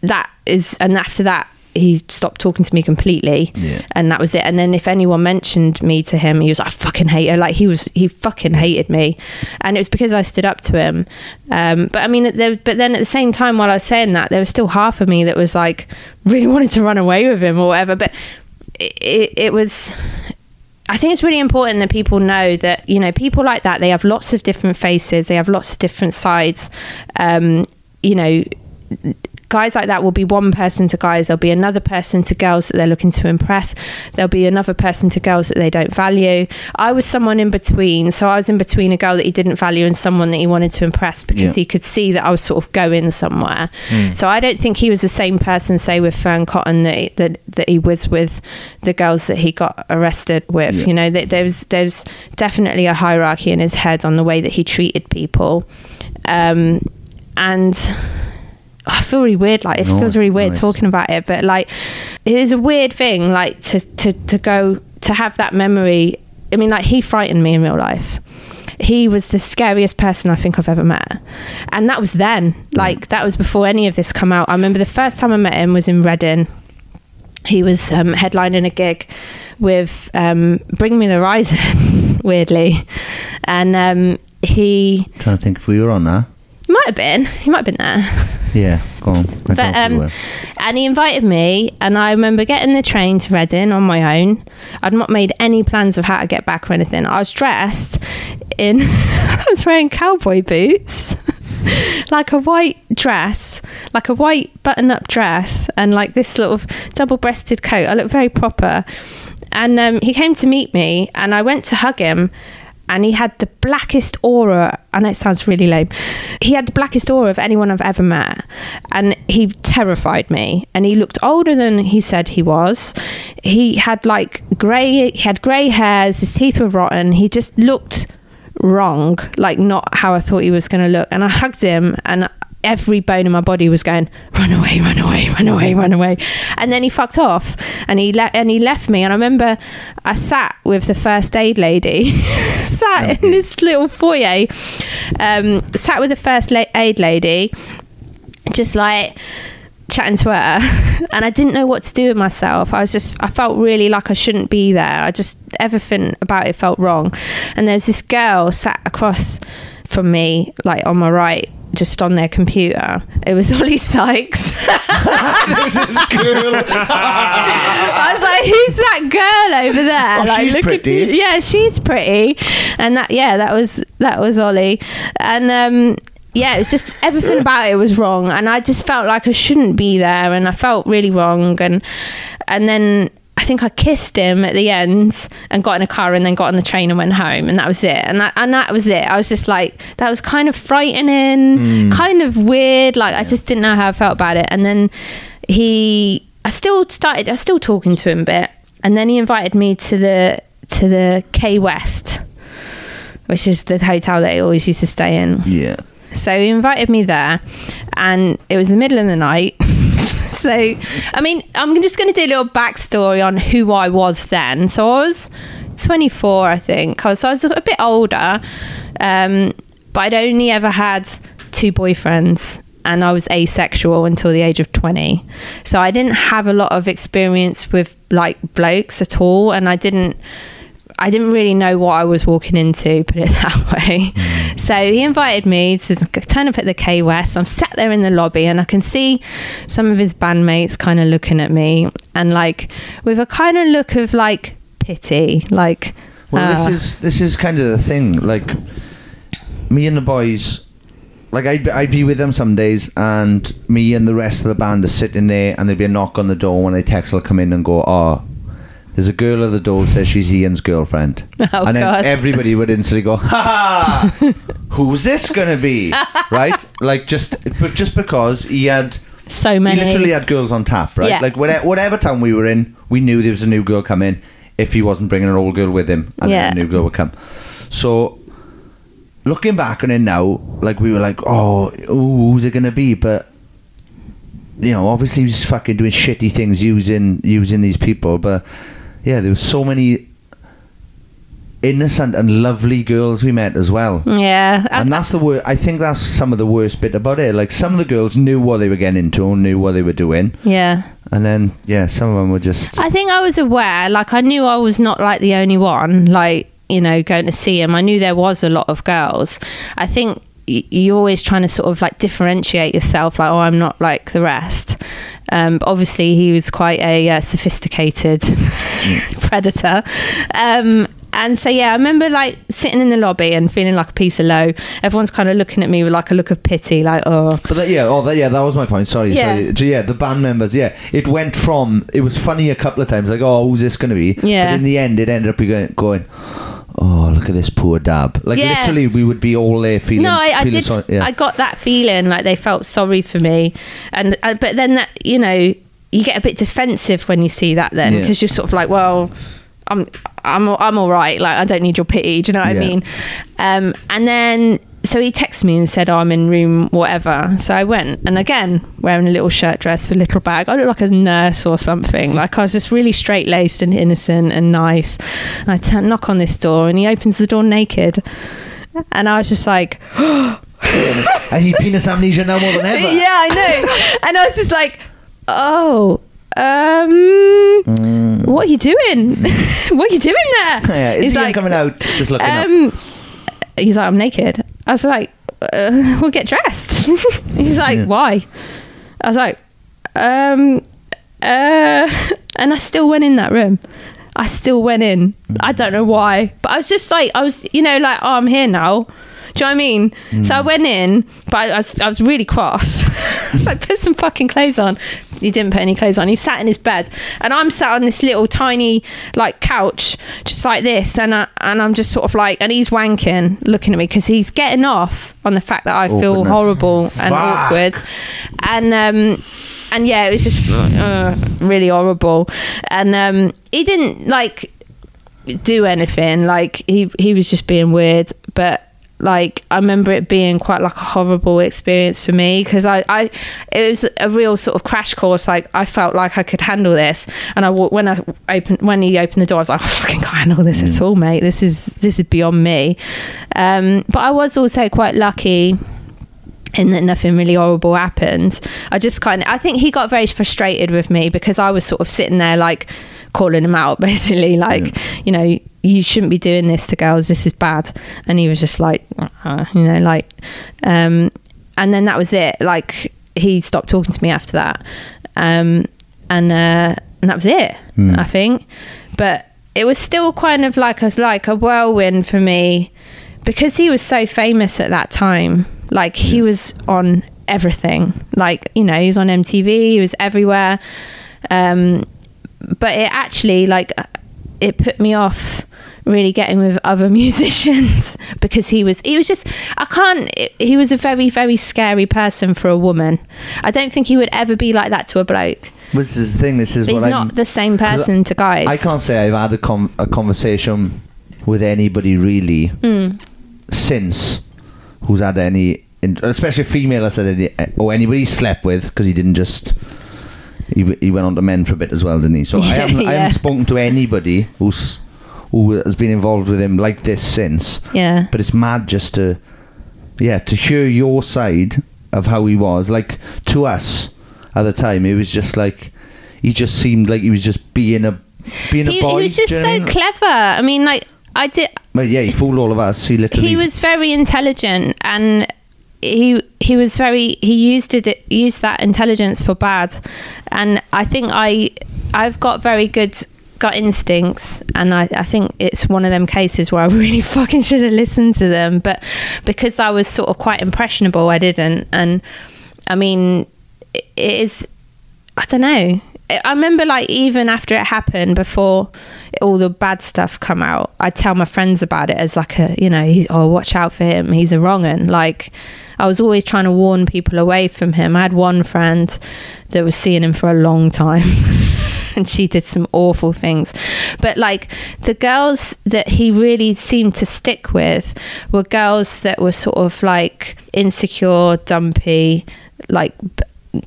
that is. And after that, he stopped talking to me completely Yeah. and that was it. And then if anyone mentioned me to him he was like I fucking hate her. Like he was he fucking hated me. And it was because I stood up to him. Um, but I mean there, but then at the same time while I was saying that there was still half of me that was like really wanted to run away with him or whatever. But it, it, it was I think it's really important that people know that you know people like that they have lots of different faces, they have lots of different sides. Um, you know, guys like that will be one person to guys. There'll be another person to girls that they're looking to impress. There'll be another person to girls that they don't value. I was someone in between. So I was in between a girl that he didn't value and someone that he wanted to impress because Yeah. he could see that I was sort of going somewhere. Hmm. So I don't think he was the same person, say, with Fearne Cotton that, he- that that he was with the girls that he got arrested with. Yeah. You know, there's there's definitely a hierarchy in his head on the way that he treated people, um, and. I feel really weird. Like it No, feels really weird nice. talking about it, but like it is a weird thing. Like to to to go to have that memory. I mean, like he frightened me in real life. He was the scariest person I think I've ever met, and that was then. Like that was before any of this come out. I remember the first time I met him was in Reading. He was um, headlining a gig with um, Bring Me the Horizon, weirdly, and um, he trying to think if we were on that. Might have been. He might have been there. Yeah, go on. I But don't think we um, and he invited me, and I remember getting the train to Reading on my own. I'd not made any plans of how to get back or anything. I was dressed in, I was wearing cowboy boots, like a white dress, like a white button-up dress, and like this sort of double-breasted coat. I looked very proper. And um, he came to meet me, and I went to hug him. And he had the blackest aura. I know it sounds really lame. He had the blackest aura of anyone I've ever met. And he terrified me. And he looked older than he said he was. He had like grey, he had grey hairs, his teeth were rotten. He just looked wrong, like not how I thought he was going to look. And I hugged him, and every bone in my body was going, "Run away, run away, run away, run away!" And then he fucked off, and he le- and he left me. And I remember I sat with the first aid lady, sat in this little foyer, um, sat with the first la- aid lady, just like chatting to her and I didn't know what to do with myself. I was just I felt really like I shouldn't be there. I just everything about it felt wrong. And there was this girl sat across from me, like on my right, just on their computer. It was Oli Sykes. I was like, who's that girl over there? Oh, like, she's look at- pretty. yeah, she's pretty. And that yeah, that was that was Ollie. And um yeah, it was just everything about it was wrong, and I just felt like I shouldn't be there, and I felt really wrong, and and then I think I kissed him at the end and got in a car, and then got on the train and went home, and that was it, and that, and that was it. I was just like, that was kind of frightening, hmm. kind of weird, like I just didn't know how I felt about it, and then he, I still started, I was still talking to him a bit, and then he invited me to the to the K West, which is the hotel that he always used to stay in. Yeah. So he invited me there, and it was the middle of the night. so, I mean, I'm just going to do a little backstory on who I was then. So I was 24, I think. So I was a bit older, um, but I'd only ever had two boyfriends. And I was asexual until the age of 20. So I didn't have a lot of experience with like blokes at all. And I didn't I didn't really know what I was walking into, put it that way. So he invited me to turn up at the K West. I'm sat there in the lobby and I can see some of his bandmates kind of looking at me and like with a kind of look of like pity, like Well, uh, this is this is kind of the thing. Like me and the boys, like I'd, I'd be with them some days, and me and the rest of the band are sitting there, and there'd be a knock on the door when they text will come in and go, "Oh, there's a girl at the door says she's Ian's girlfriend," Oh, and then God. everybody would instantly go, "Ha ha! Who's this gonna be?" right? Like just, but just because he had. so many. He literally had girls on tap, right? Yeah. Like whatever, whatever town we were in, we knew there was a new girl coming. If he wasn't bringing an old girl with him, and Yeah. then a new girl would come. So, looking back on it now, like we were like, oh, ooh, who's it gonna be? But you know, obviously he's fucking doing shitty things using using these people. But yeah, there were so many innocent and lovely girls we met as well. yeah, And that's the wor I think that's some of the worst bit about it. Like some of the girls knew what they were getting into, and knew what they were doing, yeah. and then yeah, some of them were just I think I was aware, like I knew I was not like the only one, like, you know, going to see him. I knew there was a lot of girls. I think you're always trying to sort of like differentiate yourself, like, oh, I'm not like the rest. Um, but obviously, he was quite a uh, sophisticated predator. Um, and so yeah, I remember like sitting in the lobby and feeling like a piece of low. Everyone's kind of looking at me with like a look of pity, like oh. But that, yeah, oh that, yeah, that was my point. Sorry, Yeah. sorry. So, yeah, the band members. Yeah, it went from it was funny a couple of times, like oh, who's this going to be? Yeah. But in the end, it ended up going, going oh, look at this poor dab. Like Yeah. literally, we would be all there feeling. no, I, I feeling did. sorry- yeah. I got that feeling like they felt sorry for me, and uh, but then that you know you get a bit defensive when you see that then Yeah. because you're sort of like, well, I'm I'm I'm all right. Like I don't need your pity. Do you know what I mean? Um, and then. So he texted me and said, oh, I'm in room whatever. So I went, and again, wearing a little shirt dress with a little bag. I looked like a nurse or something. Like I was just really straight laced and innocent and nice. And I turn, knock on this door, and he opens the door naked. And I was just like, I need penis amnesia now more than ever. yeah, I know. and I was just like, oh, um, what are you doing? what are you doing there? Mm. Yeah, he's he like, coming out just looking up? um, he's like, I'm naked. I was like, uh, we'll get dressed. he's like, Yeah. why? I was like, um, uh, and I still went in that room. I still went in. I don't know why, but I was just like, I was, you know, like, oh, I'm here now. Do you know what I mean? So I went in, but I was, I was really cross. I was like, put some fucking clothes on. He didn't put any clothes on. He sat in his bed, and I'm sat on this little tiny like couch, just like this, and I, and I'm just sort of like, and he's wanking, looking at me because he's getting off on the fact that I feel Awkwardness. horrible and Fuck. awkward, and um, and yeah, it was just uh, really horrible, and um, he didn't like do anything. Like he he was just being weird, but like I remember it being quite like a horrible experience for me because I, I it was a real sort of crash course. Like I felt like I could handle this, and I when I opened when he opened the door, I was like, I fucking can't handle this at all, mate. This is this is beyond me. Um, but I was also quite lucky and that nothing really horrible happened. I just kind of, I think he got very frustrated with me because I was sort of sitting there like calling him out, basically, like, you know, you shouldn't be doing this to girls. This is bad. And he was just like, uh, you know, like, um, and then that was it. Like, he stopped talking to me after that. Um, and, uh, and that was it, I think. But it was still kind of like a, like a whirlwind for me because he was so famous at that time like he was on everything like you know he was on mtv he was everywhere um but it actually like it put me off really getting with other musicians because he was he was just i can't he was a very very scary person for a woman i don't think he would ever be like that to a bloke But this is the thing. This is he's not I'm, the same person to guys I can't say I've had a, com- a conversation with anybody really Mm. since who's had any, in- especially female, I said, any, or anybody he slept with because he didn't just. He, w- he went on to men for a bit as well, didn't he? So I, haven't, I haven't spoken to anybody who's who has been involved with him like this since. yeah But it's mad just to, yeah, to hear your side of how he was. Like to us at the time, it was just like he just seemed like he was just being a being he, a boy. he was just know so mean? clever i mean like i did Well, yeah, he fooled all of us. He literally. he was very intelligent and he he was very he used it used that intelligence for bad and i think i i've got very good gut instincts and I, I think it's one of them cases where i really fucking should have listened to them but because i was sort of quite impressionable i didn't and i mean it is I don't know. I remember like even after it happened, before all the bad stuff come out, I'd tell my friends about it as like a, you know, he's, oh, watch out for him. He's a wrong un. Like I was always trying to warn people away from him. I had one friend that was seeing him for a long time. And she did some awful things. But like the girls that he really seemed to stick with were girls that were sort of like insecure, dumpy, like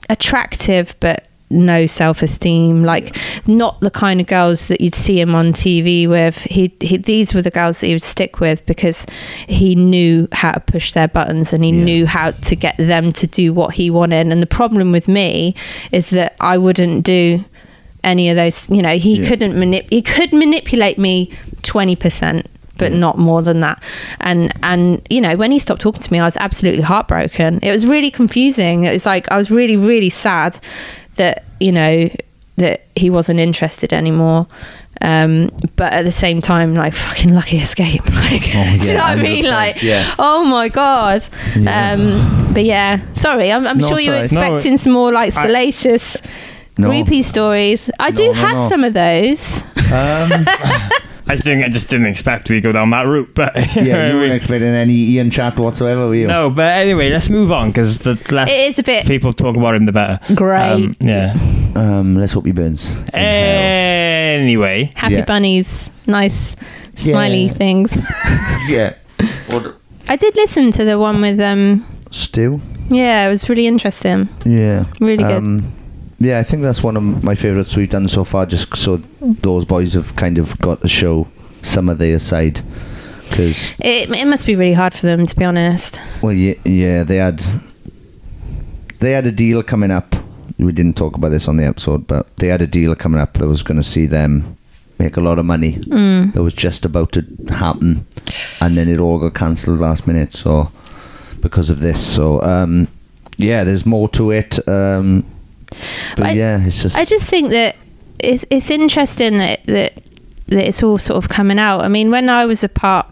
attractive, but no self-esteem like not the kind of girls that you'd see him on TV with. He, he these were the girls that he would stick with because he knew how to push their buttons and he knew how to get them to do what he wanted. And the problem with me is that I wouldn't do any of those you know he Yeah. couldn't manip he could manipulate me 20% but not more than that. And and you know when he stopped talking to me i was absolutely heartbroken. It was really confusing. It was like i was really really sad that you know that he wasn't interested anymore Um, but at the same time, like fucking lucky escape. Like, do you Oh, yeah, know what I mean? Like, yeah. oh my god. Um, but yeah, sorry, I'm, I'm No, sure you were it's all right. No, expecting some more like I- salacious, No. creepy stories. I do No, no, have no. some of those. Um, I think I just didn't expect we to go down that route, but yeah, you weren't expecting any Ian chat whatsoever, were you? no. But anyway, let's move on because the less It is a bit people talk about him, the better. great. Um, yeah. Um, let's hope he burns. Anyway, Happy yeah. bunnies, nice smiley Yeah. things. Yeah. What? I did listen to the one with um. Stew. Yeah, it was really interesting. Yeah. Really good. Um, yeah, I think that's one of my favourites we've done so far, just so those boys have kind of got to show some of their side. Because, It it must be really hard for them to be honest. well, yeah, yeah, they had they had a deal coming up. We didn't talk about this on the episode, but they had a deal coming up that was going to see them make a lot of money. Mm. That was just about to happen, and then it all got cancelled last minute. So because of this, so um, yeah, there's more to it. Um, but I- yeah, it's just I just think that it's it's interesting that that that it's all sort of coming out. I mean, when I was a part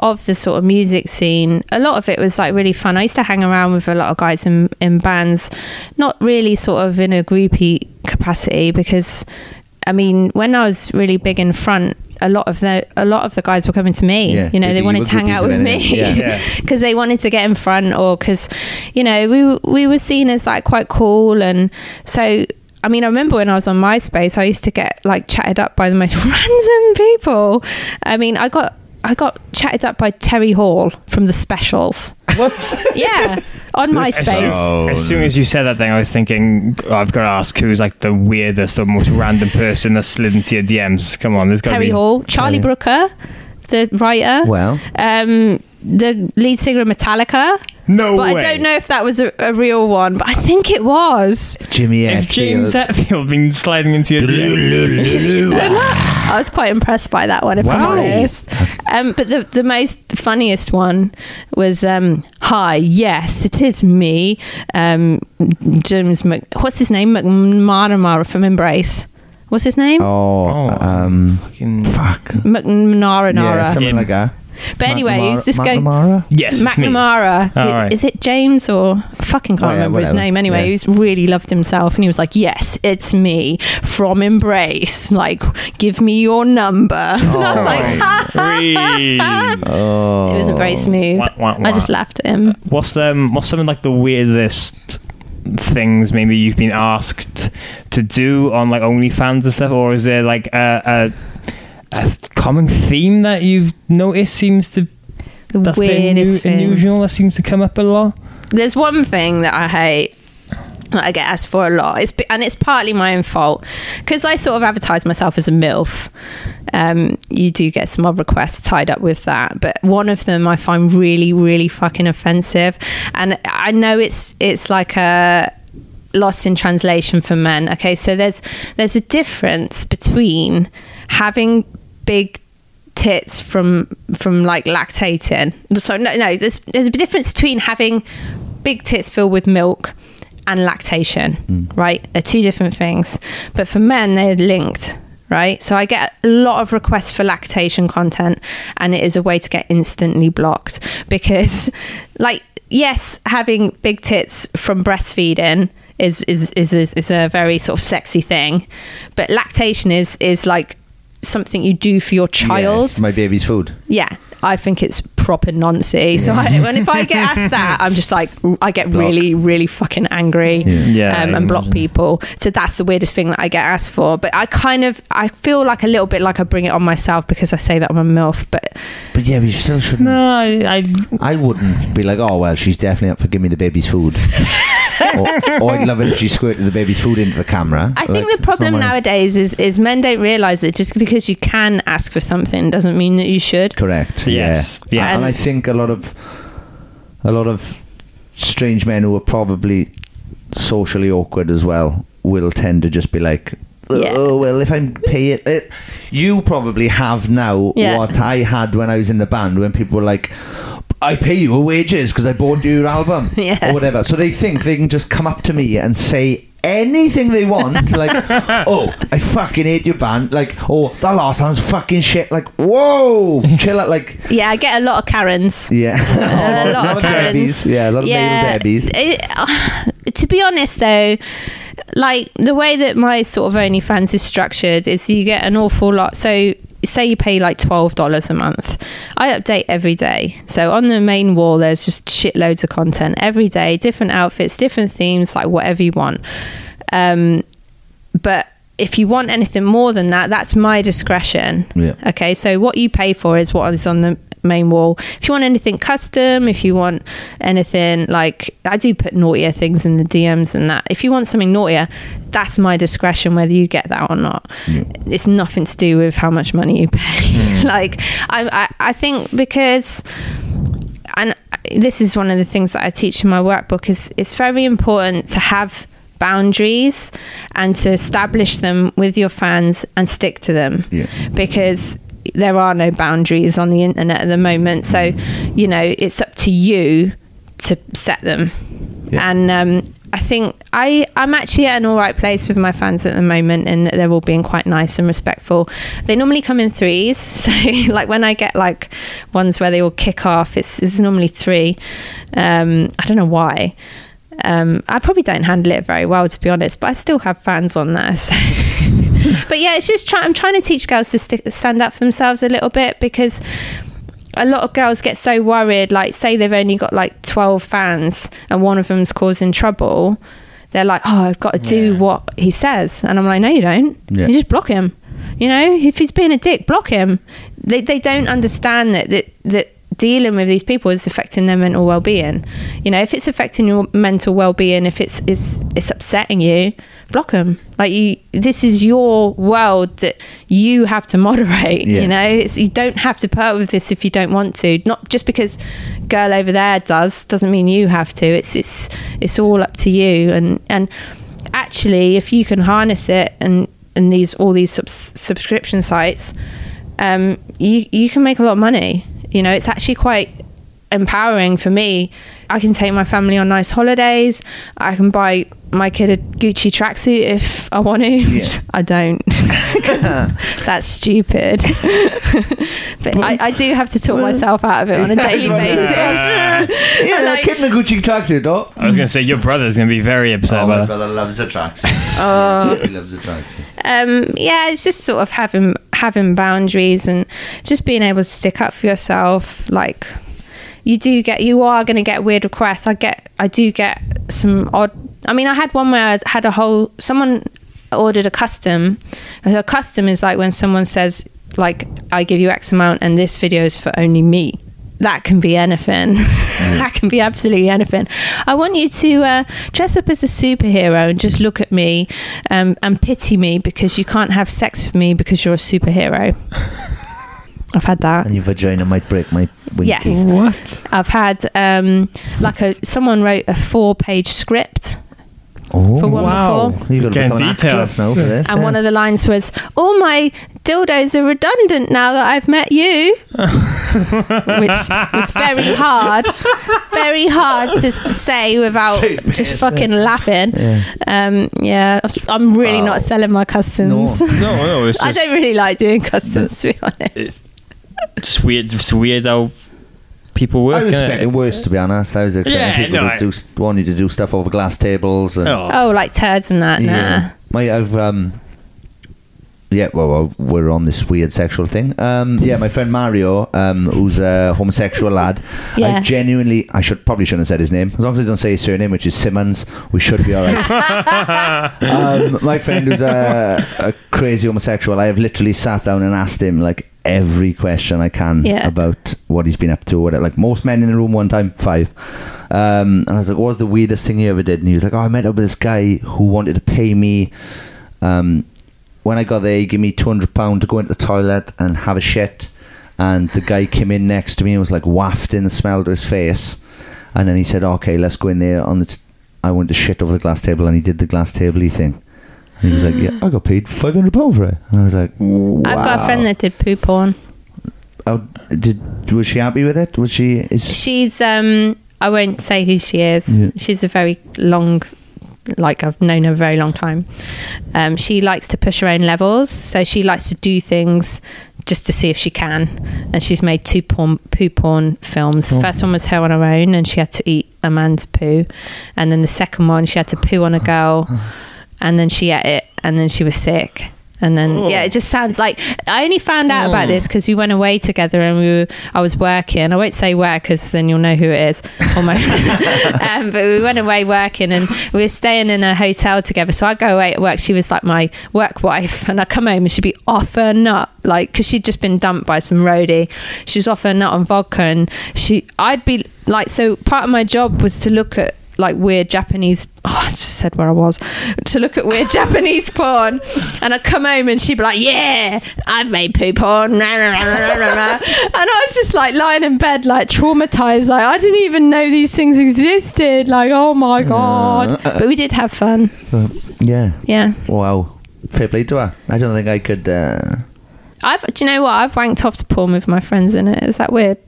of the sort of music scene, a lot of it was like really fun. I used to hang around with a lot of guys in in bands, not really sort of in a groupie capacity because I mean, when I was really big in front, a lot of the a lot of the guys were coming to me. Yeah, you know, they you wanted to hang out with me anything. Yeah. Yeah. because they wanted to get in front, or because you know we we were seen as like quite cool, and so. I mean, I remember when I was on MySpace, I used to get like chatted up by the most random people. I mean, I got I got chatted up by Terry Hall from the Specials. What? Yeah, on As soon, MySpace. Oh, as soon as you said that thing, I was thinking oh, I've got to ask who's like the weirdest or most random person that slid into your DMs. Come on, there's got to Terry be. Hall, Charlie Brooker, the writer. well, um, the lead singer of Metallica. No but way. I don't know if that was a, a real one, but I think it was. Jimmy If James Hetfield been sliding into your DMs. I was quite impressed by that one, if I'm honest. Um, but the the most funniest one was, um, "Hi, yes, it is me, um, James. Mc, what's his name? McManamara from Embrace. What's his name? oh, Oh. um, Fucking- fuck. McNara. Yeah, something Him. like that. But anyway, he's just going. McNamara? Yes, it's me. McNamara. Oh, right. Is it James or fucking can't Oh, yeah, remember his whatever. name anyway. Yeah. He's really loved himself and he was like, Yes, it's me from Embrace. Like, give me your number. I was like, Really? Oh. It wasn't very smooth. Wah, wah, I just laughed at him. What's um what's some of like the weirdest things maybe you've been asked to do on like OnlyFans and stuff, or is there like a a, common theme that you've noticed seems to The that's been weirdest new, thing. unusual that seems to come up a lot? There's one thing that I hate that I get asked for a lot. It's and it's partly my own fault because I sort of advertise myself as a milf. Um, you do get some odd requests tied up with that, but one of them I find really, really fucking offensive, and I know it's it's like a lost in translation for men. Okay, so there's there's a difference between having big tits from from like lactating. So no, no, there's there's a difference between having big tits filled with milk and lactation, hmm. right? They're two different things. But for men, they're linked. Right, so I get a lot of requests for lactation content, and it is a way to get instantly blocked because, like, yes, having big tits from breastfeeding is is is is, is a very sort of sexy thing, but lactation is is like something you do for your child. Yes, my baby's food. Yeah, I think it's proper nonsense. So I, when if I get asked that, I'm just like I get Block. really really fucking angry Yeah, um, and block people. So that's the weirdest thing that I get asked for. But I kind of I feel like a little bit like I bring it on myself because I say that I'm a milf. But But yeah, we still shouldn't. No, I, I I wouldn't be like, oh well, she's definitely up for giving me the baby's food. or, or I'd love it if she squirted the baby's food into the camera. I think Like, the problem nowadays is is men don't realize that just because you can ask for something doesn't mean that you should. Correct. Yes, Yeah. yes. And I think a lot of a lot of strange men who are probably socially awkward as well will tend to just be like. Yeah. Oh well, if I pay it, it, you probably have now Yeah. what I had when I was in the band when people were like, "I pay you wages because I bought your album Yeah. or whatever." So they think they can just come up to me and say anything they want. like, oh, I fucking hate your band. Like, oh, that last sounds fucking shit. Like, whoa, chill out. Like, Yeah, I get a lot of Karens. yeah, a lot of Debbie's. Karens. Yeah, a lot of male Debbies. It- uh, to be honest, though, like the way that my sort of OnlyFans is structured is you get an awful lot. So say you pay like twelve dollars a month. I update every day. So on the main wall, there's just shitloads of content every day, different outfits, different themes, like whatever you want. Um, but if you want anything more than that, that's my discretion. Yeah. Okay, so what you pay for is what is on the main wall. If you want anything custom, if you want anything like I do put naughtier things in the DMs and that. If you want something naughtier, that's my discretion whether you get that or not. It's nothing to do with how much money you pay. Hmm. like I, I I think because and this is one of the things that I teach in my workbook is it's very important to have boundaries and to establish them with your fans and stick to them Yeah. because there are no boundaries on the internet at the moment so you know it's up to you to set them Yeah. and um, I think I, I'm actually at an all right place with my fans at the moment, and they're all being quite nice and respectful. They normally come in threes, so like when I get like ones where they all kick off, it's, it's normally three. Um, I don't know why. Um, I probably don't handle it very well, to be honest, but I still have fans on there. So. but yeah, it's just try- I'm trying to teach girls to stick, stand up for themselves a little bit because a lot of girls get so worried like say they've only got like 12 fans and one of them's causing trouble they're like oh i've got to do what he says. And i'm like no you don't. Yeah. you just block him. You know? If he's being a dick block him. They, they don't understand that, that that dealing with these people is affecting their mental well-being. You know if it's affecting your mental well-being if it's it's, it's upsetting you block them like you this is your world that you have to moderate Yeah. you know? It's, you don't have to put up with this if you don't want to. Not just because girl over there does doesn't mean you have to. It's it's it's all up to you. And and actually if you can harness it and and these all these subs- subscription sites um you you can make a lot of money you know it's actually quite empowering for me i can take my family on nice holidays i can buy my kid a gucci tracksuit if i want to i don't because that's stupid but I, I do have to talk myself out of it on a daily basis yeah, like- kid in a Gucci tracksuit, though. I was going to say, your brother's going to be very upset Oh, my about it. brother loves a tracksuit. Oh. he loves a tracksuit. um, yeah, it's just sort of having having boundaries and just being able to stick up for yourself. Like you do get, you are going to get weird requests. I get, I do get some odd. I mean, I had one where I had a whole someone ordered a custom. A custom is like when someone says like, "I give you X amount, and this video is for only me." That can be anything. that can be absolutely anything. I want you to uh, dress up as a superhero and just look at me um, and pity me because you can't have sex with me because you're a superhero. I've had that. And your vagina might break my winky. Yes. What? I've had um, like a someone wrote a four-page script Oh, for one Wow. before. You've got to Getting become details. now for this. And yeah. one of the lines was, "All my dildos are redundant now that I've met you," which was very hard, very hard to say without just fucking laughing. Um, yeah, I'm really not selling my customs. No, no, it's I don't really like doing customs, to be honest. Just weird. It's weird how people work. I was innit? expecting worse, to be honest. I was expecting Yeah, people no, to I- do, want you to do stuff over glass tables. And, Oh. Oh, like turds and that. Nah. My, I've um, yeah. Well, well, we're on this weird sexual thing. Um, yeah, my friend Mario, um, who's a homosexual lad. Yeah. I genuinely, I should probably shouldn't have said his name. As long as I don't say his surname, which is Simmons, we should be all right. um, my friend who's a, a crazy homosexual. I have literally sat down and asked him like every question I can Yeah. about what he's been up to. What like most men in the room one time, five. Um, and I was like, "What was the weirdest thing you ever did?" And he was like, "Oh, I met up with this guy who wanted to pay me." Um, when I got there, he gave me two hundred pound to go into the toilet and have a shit. And the guy came in next to me and was like wafting the smell to his face. And then he said, "Okay, let's go in there." On the, t- I went to shit over the glass table, and he did the glass tabley thing. And he was like, "Yeah, I got paid five hundred pound for it." And I was like, I've got a friend that did poo porn. Oh, did was she happy with it? Was she? Is, She's um I won't say who she is. Yeah. She's a very long like I've known her a very long time. Um, she likes to push her own levels, so she likes to do things just to see if she can. And she's made two porn, poo porn films. The first one was her on her own, and she had to eat a man's poo, and then the second one she had to poo on a girl, and then she ate it, and then she was sick. And then yeah, it just sounds like I only found out about this because we went away together and we were, I was working. I won't say where because then you'll know who it is. Almost. um, but we went away working and we were staying in a hotel together. So I go away at work. She was like my work wife, and I come home and she'd be off her nut, like because she'd just been dumped by some roadie. She was off her nut on vodka, and she, I'd be like, so part of my job was to look at like weird Japanese. Oh, I just said where I was to look at weird Japanese porn, and I'd come home and she'd be like, "Yeah, I've made poo porn," and I was just like lying in bed, like traumatized, like I didn't even know these things existed. Like, oh my god! But we did have fun. Yeah. Yeah, Wow. Fair play to her. I don't think I could. Uh, I've. Do you know what? I've wanked off to porn with my friends in it. Is that weird?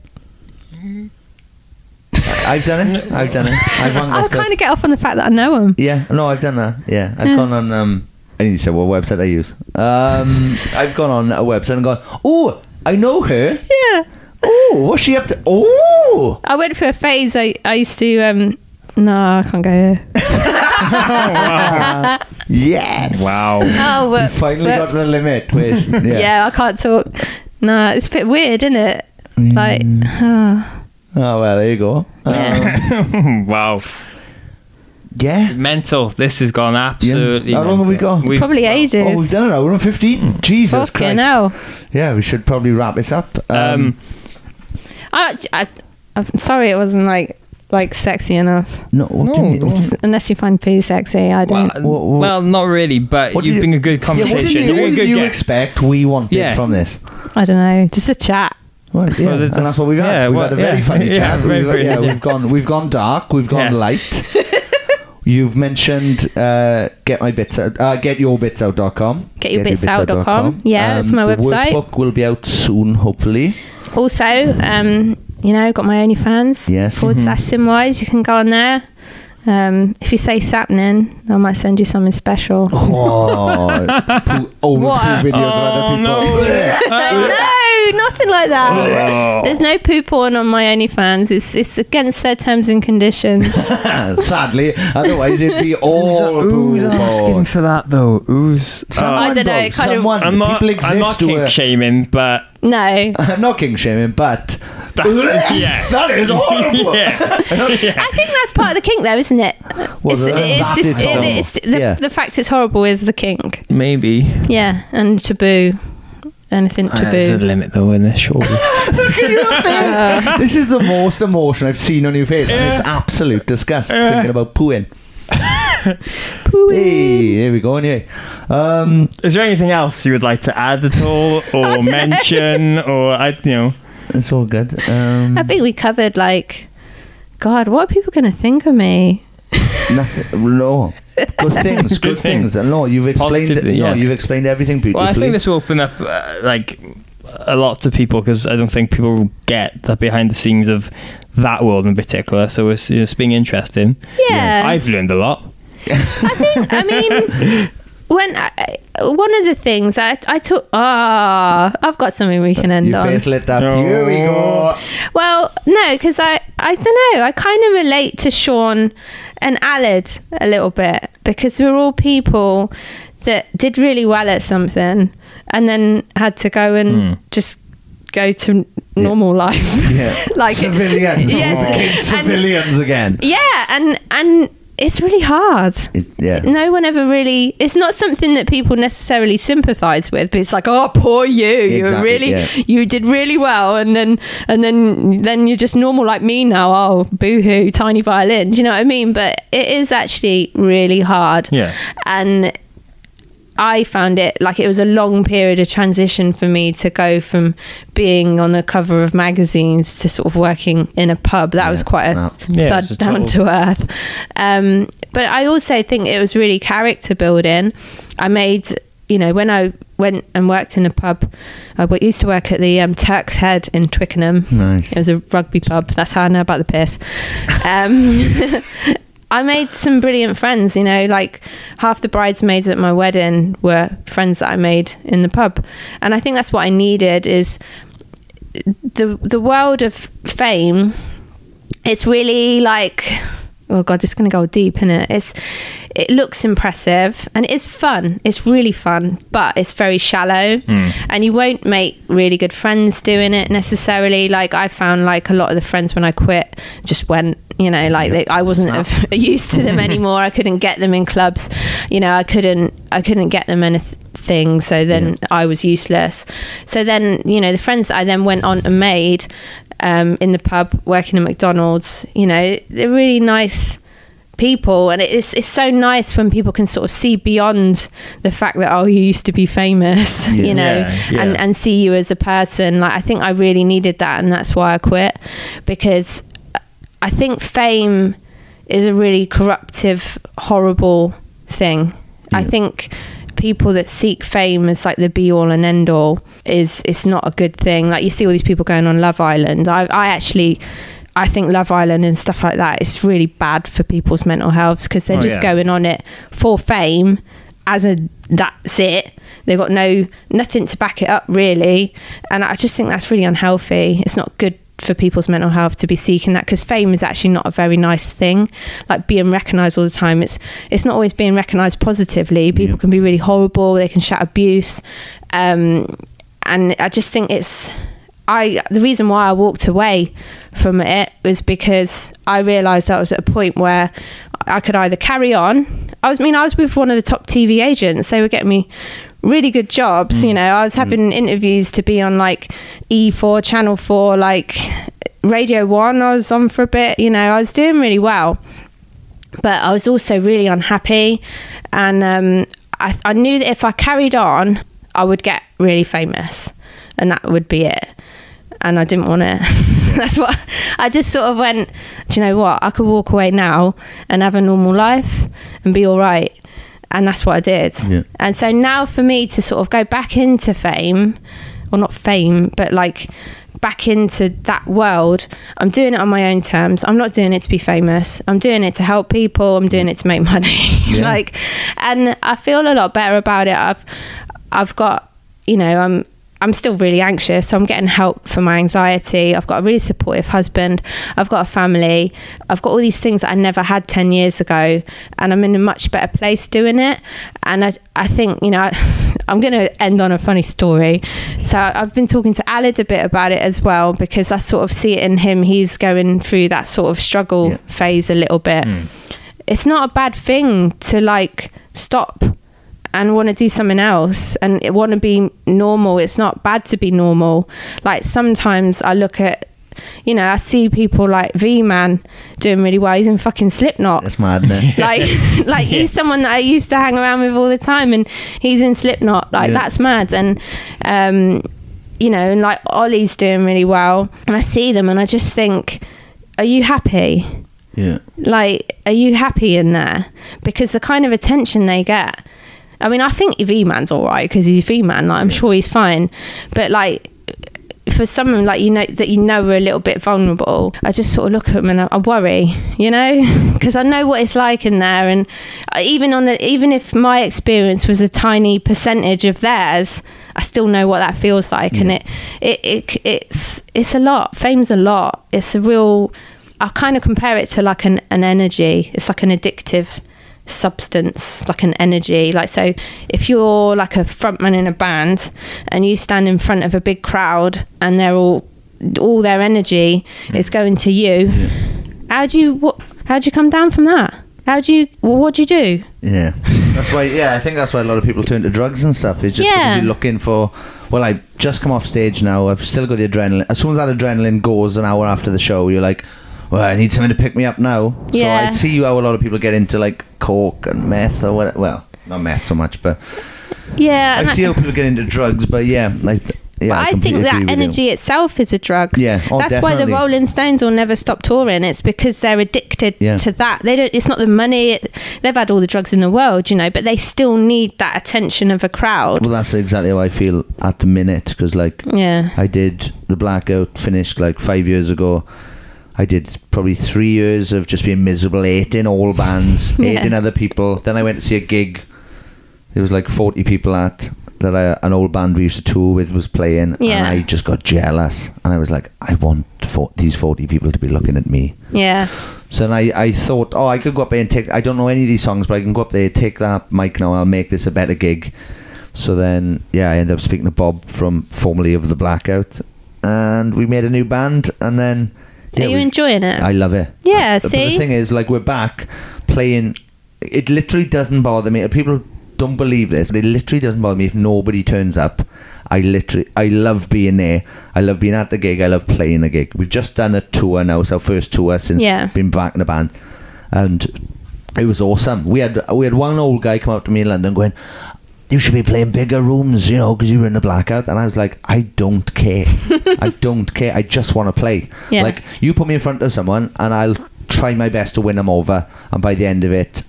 I've done it. I've done it. I've wanked I off kind of get off on the fact that I know them. Yeah, no, I've done that. Yeah, I've Yeah. gone on. Um, I need to say what website I use. Um, I've gone on a website and gone. Oh, I know her. Yeah. Oh, what's she up to? Oh, I went for a phase. I, I used to. um No, I can't go here. yes. Wow. Oh, We whoops, finally got whoops. to the limit. With, Yeah. yeah. I can't talk. No, it's a bit weird, isn't it? Like, oh, well, there you go. Um, wow. yeah. Mental. This has gone absolutely. How long have we mental. got? We've- probably ages. Oh, we've done it now. We're on fifteen. Jesus Fucking Christ. hell. Yeah, we should probably wrap this up. Um, Um, I, I, I'm sorry, it wasn't like like sexy enough. no, what do you mean? It's- Unless you find pee sexy, I don't. well, What- what- well, not really, but What you've did been a good Yeah, what conversation. did you, You've been what a did good you guest. expect we wanted Yeah. from this? I don't know. Just a chat. Well, yeah, Well, and that's- that's what we've had. yeah, we've well, had a very yeah. funny Yeah, chat. very, we've, very- yeah, yeah. we've gone, we've gone dark, we've gone Yes. light. You've mentioned uh, get my bits out, uh, getyourbitsout.com. Getyourbitsout.com. Yeah, that's my the website. workbook will be out soon, hopefully. Also, um, you know, got my OnlyFans. Yes. Forward Mhm. slash Sim-Wise. You can go on there. Um, if you say Sappenin, I might send you something special. Oh, poo, over What? two videos of other people. no, nothing like that. Oh. There's no poo porn on my OnlyFans. It's it's against their terms and conditions. Sadly, otherwise it'd be all Who's poo asking porn. for that though? Who's? Someone, I don't know, Bob, it kind of- someone, I'm not. people exist I'm not who kink are- shaming, but no. I'm not king shaming, but that's yeah. that is horrible. yeah. I think that's part of the kink, though, isn't it? Well, it's, that it's is just- it- horrible. it's- the, Yeah. the fact it's horrible is the kink. Maybe. Yeah, and taboo. Anything Uh, There's a taboo. limit though in this, surely. this is the most emotion I've seen on your face, and it's absolute disgust thinking about pooing. Hey, there we go. Anyway, um, Is there anything else you would like to add at all, or mention, or I, you know? it's all good. Um, I think we covered, like, God, what are people going to think of me? Nothing, no, good things, good Good thing. things. No, you've explained. Positively, no, yes. you've explained everything beautifully. Well, I think this will open up uh, like a lot to people because I don't think people will get the behind the scenes of that world in particular. So it's, it's being interesting. Yeah. I've learned a lot. I think, I mean, when I, one of the things I, I took, ah, I've got something we can end your on. face lit up. No. Here we go. Well, no, because I, I don't know. I kind of relate to Sean and Alid a little bit because we're all people that did really well at something and then had to go and hmm. just go to normal life. Yeah, Like- civilians. Yes. Became And- civilians again. yeah, and and it's really hard. It's, yeah. No one ever really. It's not something that people necessarily sympathise with, but it's like, oh, poor you. You were really, yeah. you did really well, and then and then then you're just normal like me now. Oh, boohoo, tiny violin. Do you know what I mean? But it is actually really hard. Yeah. and. I found it like it was a long period of transition for me to go from being on the cover of magazines to sort of working in a pub. That was quite a snap. Yeah, thud it's a down total- to earth. Um, but I also think it was really character building. I made, you know, when I went and worked in a pub, I used to work at the um, Turk's Head in Twickenham. Nice. It was a rugby pub. That's how I know about the piss. Um, I made some brilliant friends, you know, like half the bridesmaids at my wedding were friends that I made in the pub. And I think that's what I needed is the the world of fame it's really like oh god it's going to go deep in it it's it looks impressive and it's fun. It's really fun but it's very shallow. Hmm. And you won't make really good friends doing it necessarily. Like i found like a lot of the friends when i quit just went you know like they, i wasn't of, used to them anymore. I couldn't get them in clubs. You know i couldn't i couldn't get them anything so then i was useless. So then you know the friends that i then went on and made um, in the pub working at mcdonald's you know they're really nice people. And it's it's so nice when people can sort of see beyond the fact that oh you used to be famous you know Yeah, yeah. and and see you as a person. Like i think i really needed that and that's why i quit. Because i think fame is a really corruptive horrible thing. I think people that seek fame as like the be all and end all is it's not a good thing like you see all these people going on love island i i actually I think Love Island and stuff like that is really bad for people's mental health because they're Oh, just yeah. going on it for fame as a that's it. They've got no nothing to back it up really, and I just think that's really unhealthy. It's not good for people's mental health to be seeking that because fame is actually not a very nice thing. Like being recognised all the time, it's it's not always being recognised positively. People can be really horrible. They can shout abuse, um, and I just think it's. I the reason why I walked away from it was because I realised I was at a point where I could either carry on. I was I mean I was with one of the top TV agents. They were getting me really good jobs. You know, I was having interviews to be on like E4, Channel 4, like Radio 1 I was on for a bit. You know, I was doing really well but I was also really unhappy, and um, I, I knew that if I carried on, I would get really famous, and that would be it. And I didn't want it. That's what I just sort of went. Do you know what? I could walk away now and have a normal life and be all right. And that's what I did. Yeah. And so now for me to sort of go back into fame, or not fame, but like back into that world, I'm doing it on my own terms. I'm not doing it to be famous. I'm doing it to help people. I'm doing it to make money. like, and I feel a lot better about it. I've, I've got, you know, I'm. I'm still really anxious, so I'm getting help for my anxiety. I've got a really supportive husband. I've got a family. I've got all these things that I never had 10 years ago, and I'm in a much better place doing it. And I, I think, you know, I, I'm going to end on a funny story. So I've been talking to Alid a bit about it as well, because I sort of see it in him. He's going through that sort of struggle Yeah. phase a little bit. Hmm. It's not a bad thing to like stop and want to do something else and want to be normal. It's not bad to be normal. Like sometimes I look at, you know, I see people like V Man doing really well. He's in fucking Slipknot. That's mad, like, like he's someone that I used to hang around with all the time, and he's in Slipknot. Like Yeah. that's mad. And um, you know, and like Oli's doing really well, and I see them, and I just think, are you happy? yeah. like are you happy in there because the kind of attention they get i mean i think v man's all right because he's v man like i'm sure he's fine. But like for someone like you know that you know are a little bit vulnerable i just sort of look at them and i, I worry you know? Because i know what it's like in there and uh, even on the, even if my experience was a tiny percentage of theirs i still know what that feels like and it, it it it's it's a lot. Fame's a lot. It's a real I kind of compare it to like an, an energy. It's like an addictive substance, like an energy. Like so, if you're like a frontman in a band and you stand in front of a big crowd and they're all all their energy hmm. is going to you, how do you what? How do you come down from that? How do you? Well, what do you do? Yeah, that's why. Yeah, I think that's why a lot of people turn to drugs and stuff. It's just Yeah. because you're looking for. Well, I just come off stage now. I've still got the adrenaline. As soon as that adrenaline goes an hour after the show, you're like, "Well, I need something to pick me up now." Yeah. So I see how a lot of people get into like coke and meth or what. Well, not meth so much, but Yeah, I see how people get into drugs. But yeah, like, yeah, but I, think that with you. energy itself is a drug. Yeah, oh, that's why the. Rolling Stones will never stop touring. It's because they're addicted Yeah. to that. They don't. It's not the money. It, they've had all the drugs in the world, you know, but they still need that attention of a crowd. Well, that's exactly how I feel at the minute because, like, Yeah. I did the blackout finished like five years ago. I did probably three years of just being miserable, hating all bands, Yeah. hating other people. Then I went to see a gig. There was like 40 people at that I, an old band we used to tour with was playing, Yeah. and I just got jealous. And I was like, I want for, these 40 people to be looking at me. Yeah. So then I, I thought, oh, I could go up there and take. I don't know any of these songs, but I can go up there, take that mic now, and I'll make this a better gig. So then, yeah, I ended up speaking to Bob from formerly of the Blackout, and we made a new band. And then, Are yeah, you we- enjoying it? I love it. Yeah, But see? the thing is, like, we're back playing. It literally doesn't bother me. People don't believe this, but it literally doesn't bother me if nobody turns up. I literally, I love being there. I love being at the gig. I love playing the gig. We've just done a tour now. It's our first tour since Yeah. being back in the band, and it was awesome. We had we had one old guy come up to me in London going. You should be playing bigger rooms, you know, because you were in the blackout. And I was like, I don't care. I don't care. I just want to play. Yeah. Like, you put me in front of someone and I'll try my best to win them over and by the end of it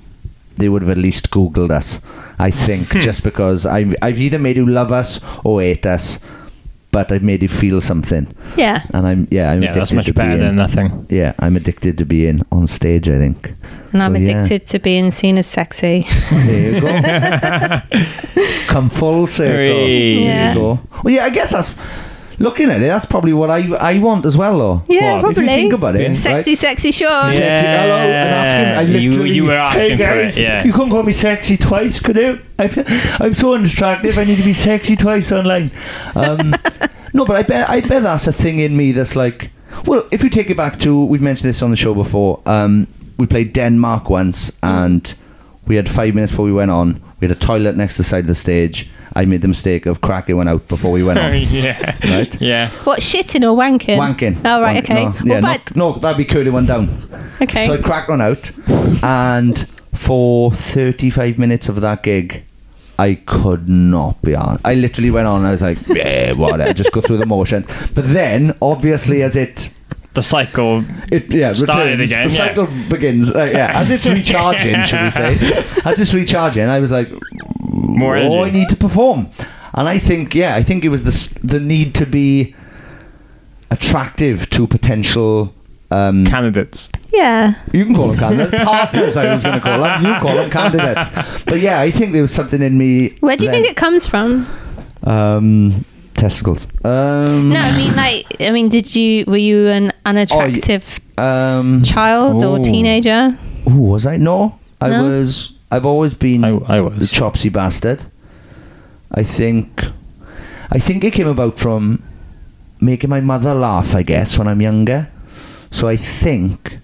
they would have at least googled us i think hmm. just because I've, I've either made you love us or hate us but i've made you feel something Yeah. and i'm yeah i'm Yeah, that's much better than nothing. yeah i'm addicted to being on stage i think And I'm So, yeah. addicted to being seen as sexy. there you go come full circle Hey. there you go well yeah i guess that's looking at it that's probably what i i want as well though Yeah, What? probably. if you think about it Sexy, right? sexy Sean. Sexy, hello, and asking. I You- literally, you were asking hey for guys, it, yeah. You couldn't call me sexy twice, could you? I feel, I'm so unattractive. I need to be sexy twice online. Um, no, but I bet I bet that's a thing in me that's like. Well, if we take it back to we've mentioned this on the show before. Um, we played Denmark once, and we had five minutes before we went on. We had a toilet next to the side of the stage. I made the mistake of cracking one out before we went on. yeah. Right? Yeah. What, shitting or wanking? Wanking. Oh, right, Wank- okay. No, Well, but- no, no, that'd be curling one down. Okay. So I cracked one out, and for 35 minutes of that gig, I could not be on. I literally went on. I was like, yeah, whatever. Just go through the motions. But then, obviously, as it The cycle. it yeah Started returns, again, the yeah. cycle begins. Uh, yeah, as it's recharging, should we say? As it's recharging, I was like, More oh, I need to perform. And I think, yeah, I think it was the the need to be attractive to potential. Um, Candidates. yeah. you can call them candidates. Partners, I was going to call them. You call them candidates. But yeah, I think there was something in me. Where do you think it comes from? Um, testicles. Um, No, I mean, like, I mean, did you, were you an unattractive Um, child or Oh. teenager? Ooh, was I? No, I No? was. I've always been I, I the chopsy bastard. I think. I think it came about from making my mother laugh. I guess when I'm younger. So I think.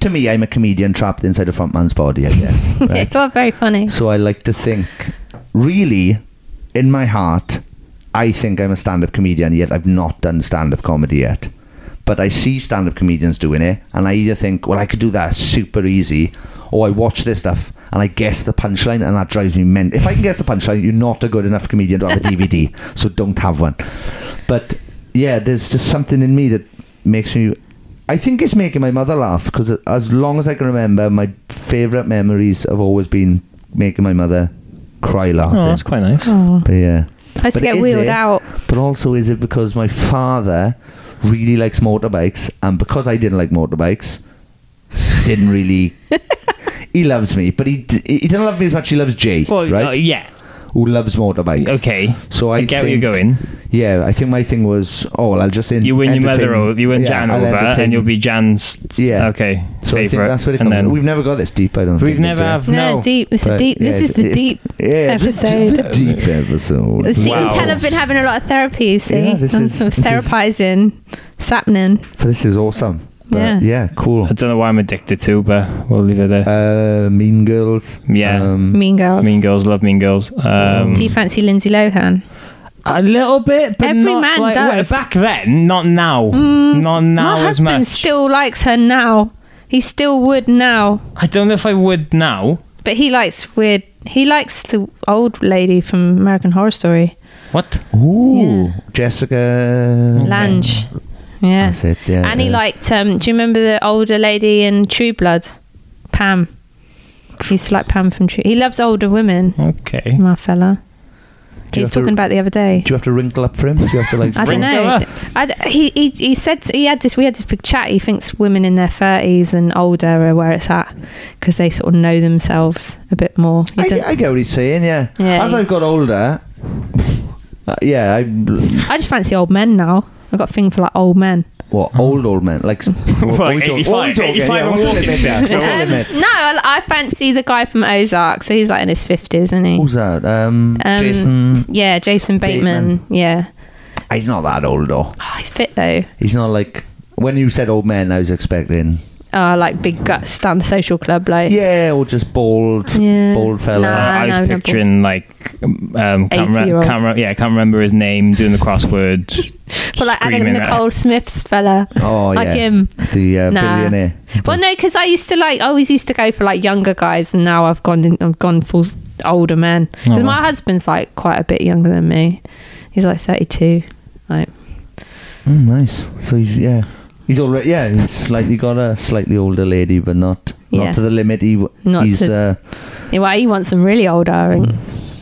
To me, I'm a comedian trapped inside a frontman's body. I guess. Yeah, Right? you are very funny. So I like to think, really, in my heart, I think I'm a stand-up comedian. Yet I've not done stand-up comedy yet. But I see stand-up comedians doing it, and I either think, well, I could do that super easy, or I watch this stuff and I guess the punchline, and that drives me mental. If I can guess the punchline, you're not a good enough comedian to have a DVD, so don't have one. But yeah, there's just something in me that makes me. I think it's making my mother laugh because as long as I can remember, my favourite memories have always been making my mother cry laughing. Oh, that's quite nice. But yeah. I used to get wheeled it- out. But also, is it because my father really likes motorbikes, and because I didn't like motorbikes, didn't really. he loves me, but he d- he doesn't love me as much. as He loves Jay, Well, right? uh, yeah. Who loves motorbikes? Okay. So I, I get where you're going. Yeah, I think my thing was, oh, well, I'll just in, You win your mother over, you win yeah, Jan I'll over, entertain- and you'll be Jan's. Yeah. Okay. So I think favorite. that's what it and comes. then We've never got this deep. I don't. we've think, never Jay. have No, no. deep. This is But, deep. This yeah, is the deep yeah, episode. a deep episode. See, you can tell I've been having a lot of therapy, see. Yeah, this I'm is- sort of this therapizing. It's happening. This is awesome. But Yeah. yeah, cool. I don't know why I'm addicted to, but we'll leave it there. Uh, mean Girls. Yeah. Um, Mean girls. mean girls love mean girls. Um, Do you fancy Lindsay Lohan? a little bit, but Every not man like, does. Back then, not now. not now My husband still likes her now. He still would now, I don't know if I would now. but he likes weird. He likes the old lady from American Horror Story, What? Ooh, Jessica Lange. Yeah, That's it. Yeah. and he yeah. liked. Um, do you remember the older lady in True Blood, Pam? He used to like Pam from True. He loves older women, Okay. my fella. Do He was have to- talking about the other day. Do you have to wrinkle up for him? Do you have to like? I don't know. up. I d he, he he said he had this we had this big chat. He thinks women in their thirties and older are where it's at because they sort of know themselves a bit more. I, I get what he's saying. Yeah. Yeah. As I've got older, uh, yeah, I I just fancy old men now. I've got a thing for like old men. what old old men like what, Like we talk- 85, what we talking? 85 Yeah, and what's the walking limit? stick, Yeah, what's so- Um, limit? no, I, I fancy the guy from Ozark. So he's like in his fifties, isn't he? Who's that? Um, Um, Jason. Yeah, Jason Bateman. Yeah. He's not that old though. Oh, he's fit though. He's not like when you said old man. I was expecting Oh, like big guts down the social club, like yeah, or just bald, Yeah. bald fella. Nah. I was no, no, picturing like um, can't, re- can't re- yeah, can't remember his name doing the crossword. but like Adam screaming at- Nicole Smith's fella, Oh like yeah, him. the uh, Nah. billionaire. Well, no, because I used to like I always used to go for like younger guys, and now I've gone in, I've gone full s- older men. Because Oh, my wow. husband's like quite a bit younger than me. He's like thirty two. Like Oh, nice. So he's yeah, he's already yeah, he's slightly got a slightly older lady, but not Yeah. not to the limit. He w- Not he's to- uh, yeah, well, he wants some really old I think.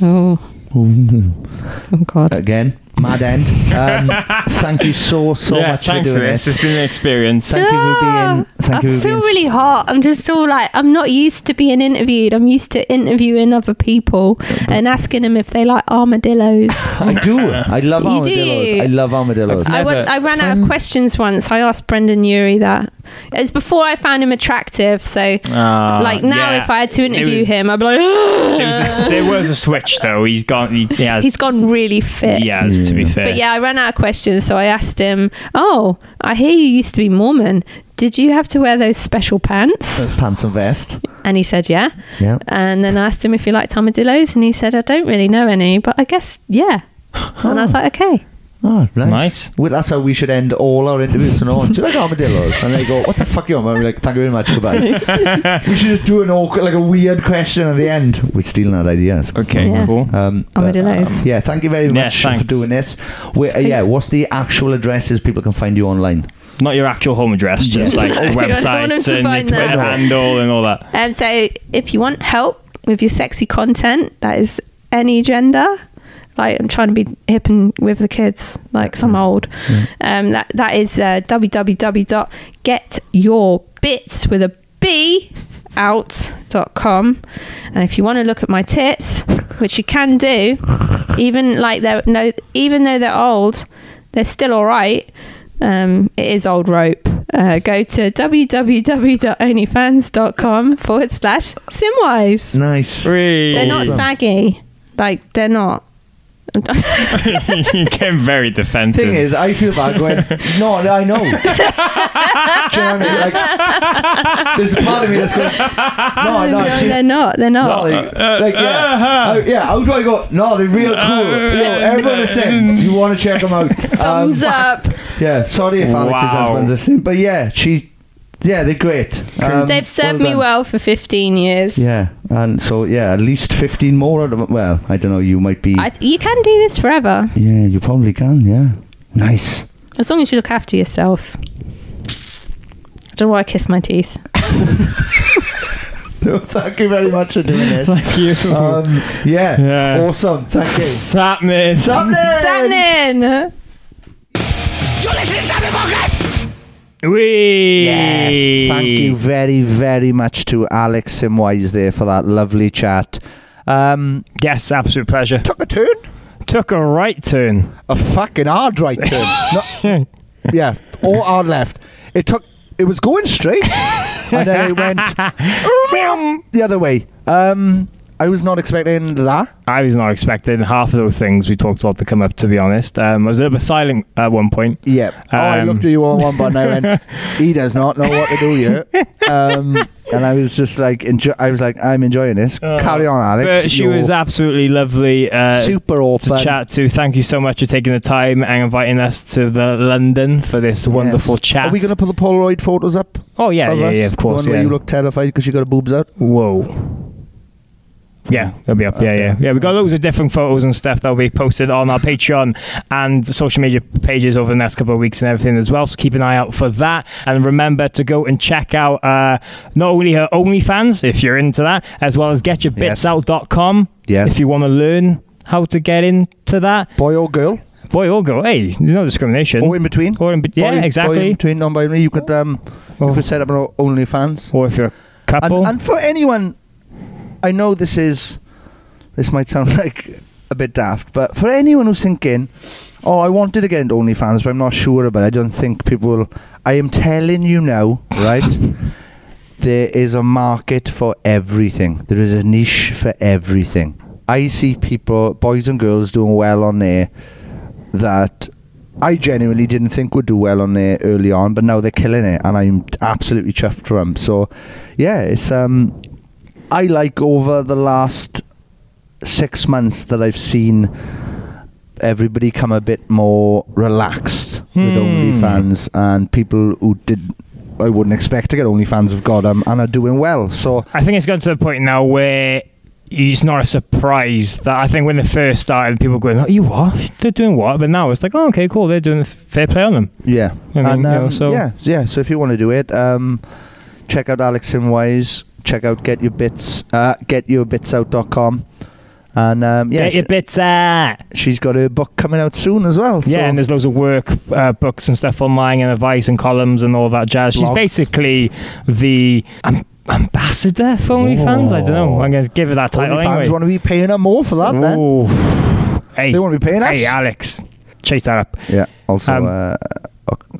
Oh, oh God. again mad end. Um, thank you so so yeah, much for doing for this. this. It's been an experience. Thank you for being. Thank I you for feel being. really hot. I'm just all like, I'm not used to being interviewed. I'm used to interviewing other people and asking them if they like armadillos. I do. I love You do? armadillos. I love armadillos. I, went, I ran out of questions once. I asked Brendon Urie that. It was before I found him attractive. So, Ah, like now, yeah. if I had to interview was- him, I'd be like, It was a, s- there was a switch though. He's gone. He, he has. he's gone really fit. he has, to be mm. fair. But yeah, I ran out of questions, so I asked him, "Oh, I hear you used to be Mormon. Did you have to wear those special pants?" Pants and vest. And he said, "Yeah." Yeah. And then I asked him if he liked armadillos, and he said, "I don't really know any, but I guess yeah." And I was like, "Okay." Oh, nice. Nice. Well, that's how we should end all our interviews. And on. Do you like armadillos? And they go, "What the fuck you on?" And we're like, "Thank you very much. Goodbye." we should just do an awkward, like a weird question at the end. We're stealing our ideas. okay, Yeah. cool. Um, but, Armadillos. um, yeah, thank you very much Yes, for doing this. Wait, uh, yeah, what's the actual addresses people can find you online? Not your actual home address, just like You want them websites and your find that. Twitter handle and all that. Um, so if you want help with your sexy content, that is any gender. Like I'm trying to be hip and with the kids, like some old. Um, that that is uh, www.getyourbits with a b out.com and if you want to look at my tits which you can do even like they're no even though they're old they're still all right um, it is old rope. Uh, go to www.onlyfans.com forward slash simwise. Nice. Free. they're not saggy. Like they're not You're getting very defensive. Thing is, I feel bad going. No, I know. Do you know what I mean? Like, there's a part of me that's going. No, no, no, she- they're not they're No, not they, uh, like yeah, uh-huh. How- yeah. How do I go? No, they're real uh, cool. Uh, so everyone listen. You want to check them out? Um, thumbs up yeah. Sorry if Alex's Wow. husband's listening, but yeah, she. Yeah, they're great. Um, they've served me well for 15 years Yeah, and so yeah, at least fifteen more. Out of, well, I don't know. You might be. I th- you can do this forever yeah, you probably can. Yeah, nice. as long as you look after yourself I don't know why I kiss my teeth So thank you very much for doing this. Thank you. Um, yeah, Yeah. awesome. Thank you. Sapman. Something. Something. Wee. Yes, thank you very, very much to Alex Sim-Wise there for that lovely chat. Um, Yes, absolute pleasure. took a turn, Took a right turn. a fucking hard right turn. Not, yeah, or hard left. It took. It was going straight, and then it went the other way. Um, I was not expecting that. I was not expecting half of those things we talked about to come up. To be honest, um, I was a little bit silent at one point. Yeah. Oh, I Um, looked at you on one button. I went, he does not know what to do here. Um, and I was just like, enjoy- I was like, I'm enjoying this. Carry on, Alex. Uh, But she was absolutely lovely. Uh, super awesome to chat to. Thank you so much for taking the time and inviting us to the London for this wonderful Yes. chat. Are we going to put the Polaroid photos up? Oh yeah, of yeah, us? yeah, of course. The one Yeah. where you look terrified because you got a boobs out. Whoa. Yeah, it'll be up. Yeah, yeah, yeah. We've got loads of different photos and stuff that'll be posted on our Patreon and social media pages over the next couple of weeks and everything as well. So keep an eye out for that. And remember to go and check out uh, not only her OnlyFans, if you're into that, as well as getyourbitsout.com Yes. if you want to learn how to get into that. Boy or girl, Boy or girl, hey, there's no discrimination. or in between. Or in be- yeah, Boy- Boy exactly. in between non-binary, you could um, you Or- could set up an OnlyFans. Or if you're a And, couple. and for anyone, I know this is, this might sound like a bit daft, but for anyone who's thinking, oh, I wanted to get into OnlyFans, but I'm not sure about it. I don't think people will. I am telling you now, right? there is a market for everything. There is a niche for everything. I see people, boys and girls, doing well on there that I genuinely didn't think would do well on there early on, but now they're killing it, and I'm absolutely chuffed for them. So, yeah, it's um, I like over the last six months that I've seen everybody come a bit more relaxed with Hmm. OnlyFans, and people who did. I wouldn't expect to get OnlyFans have got them and are doing well. So I think it's gotten to the point now where it's not a surprise that I think when they first started, people were going, "Oh, you what? They're doing what?" But now it's like, "Oh, okay, cool. They're doing fair play on them." Yeah. I mean, and, you know, um, so- yeah, yeah. So if you want to do it, um, check out Alex Sim-Wise. Check out Get Your Bits, uh, getyourbitsout.com. And um, yeah, Get your bits out. she's got her book coming out soon as well. So Yeah, and there's loads of work uh, books and stuff online and advice and columns and all that jazz. She's basically the um, ambassador for OnlyFans. I don't know. I'm going to give her that title OnlyFans anyway. want to be paying her more for that. Then Hey, they want to be paying us. hey, Alex, chase that up. yeah. Also, Um, uh,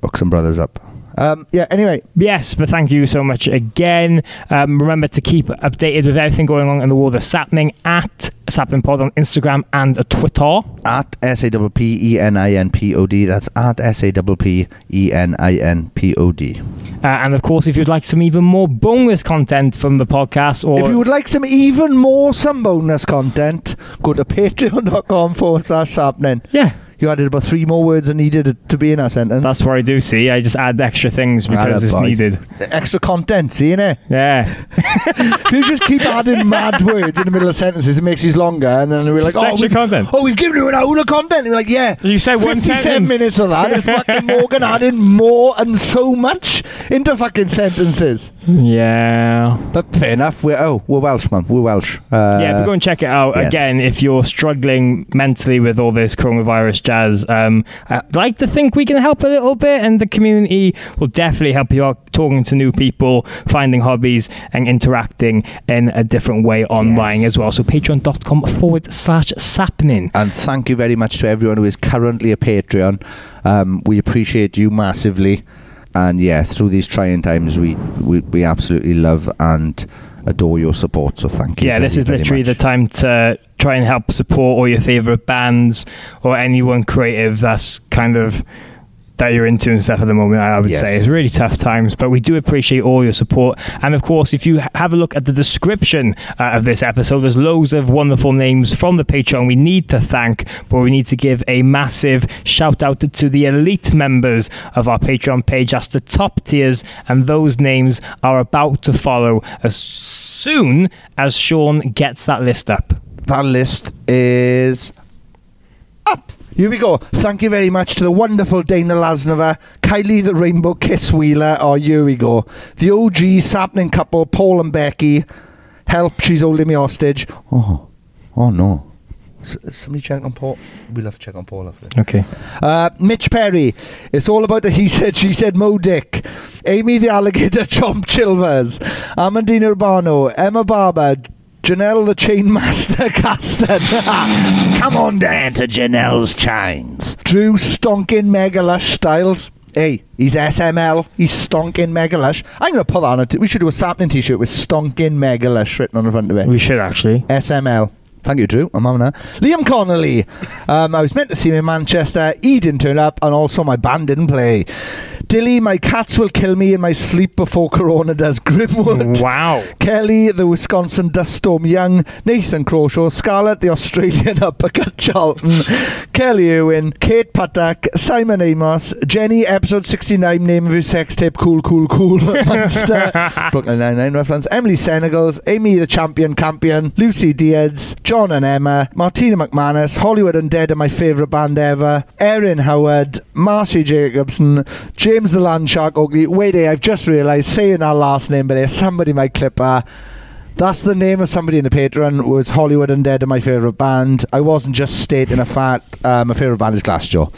Oxen Brothers up. Um, yeah. Anyway, Yes, but thank you so much again. Um, remember to keep updated with everything going on in the world of Sappenin at Sappenin Pod on Instagram and Twitter. at S A W P E N I N P O D. That's at S A P P E N I N P O D. Uh, and of course, if you'd like some even more bonus content from the podcast, or If you would like some even more some bonus content, go to patreon.com forward slash happening. yeah, You added about three more words than needed to be in that sentence. that's what I do. See, I just add extra things because Atta it's boy. needed. extra content, see innit? Yeah, if you just keep adding mad words in the middle of sentences, it makes these longer, and then we're like, It's oh, extra we've, content. oh, we've given you an hour of content. And we're like, yeah. You said one 57 sentence. minutes of that is fucking Morgan adding more and so much into fucking sentences. yeah. But fair enough. We're oh, we're Welsh, man. We're Welsh. Uh, yeah, but go and check it out yes. again if you're struggling mentally with all this coronavirus jazz. Um, I'd like to think we can help a little bit, and the community will definitely help you out talking to new people, finding hobbies, and interacting in a different way online Yes. as well. So, patreon.com forward slash sappenin. And thank you very much to everyone who is currently a Patreon. Um, we appreciate you massively. And yeah, through these trying times, we, we, we absolutely love and adore your support. So thank you. Yeah, this is literally much. the time to try and help support all your favorite bands or anyone creative that's kind of that you're into and stuff at the moment. I would Yes. say it's really tough times, but we do appreciate all your support. And of course, if you have a look at the description uh, of this episode, there's loads of wonderful names from the Patreon we need to thank, but we need to give a massive shout out to the elite members of our Patreon page. That's the top tiers, and those names are about to follow as soon as Sean gets that list up. That list is. Here we go. Thank you very much to the wonderful Dana Lasnova, Kylie the Rainbow Kiss Wheeler. Oh, here we go. The OG sapling couple, Paul and Becky. Help, she's holding me hostage. Oh, oh no. S- somebody check on Paul. We'll have to check on Paul after this. Okay. Uh, Mitch Perry. It's all about the he said, she said, Mo Dick. Amy the Alligator Chomp Chilvers. Amandina Urbano. Emma Barber. Janelle the Chain Master Caston. Come on down to Janelle's Chains. Drew Stonkin Megalush Styles. Hey, he's SML. He's Stonkin Megalush. I'm going to put that on it. We should do a sapling t shirt with Stonkin Megalush written on the front of it. We should actually. SML. Thank you, Drew. I'm having that. Liam Connolly. Um, I was meant to see him in Manchester. He didn't turn up, and also my band didn't play. Dilly, my cats will kill me in my sleep before Corona does. Grimwood. Wow. Kelly, the Wisconsin dust storm young, Nathan Crawshaw, Scarlett, the Australian uppercut Charlton, Kelly Irwin, Kate Patak, Simon Amos, Jenny, episode 69, name of his sex tape, Cool, Cool, Cool, Monster, Brooklyn Nine-Nine reference, Emily Senegals, Amy the Champion Campion, Lucy Diaz, John and Emma, Martina McManus, Hollywood Undead are my favourite band ever, Erin Howard, Marcy Jacobson, James the Land Shark Ugly. Wait, eh, I've just realised saying our last name, but there's somebody might clip her. That's the name of somebody in the Patreon. Was Hollywood Undead and my favourite band? I wasn't just stating a fact. Uh, my favourite band is Glassjaw.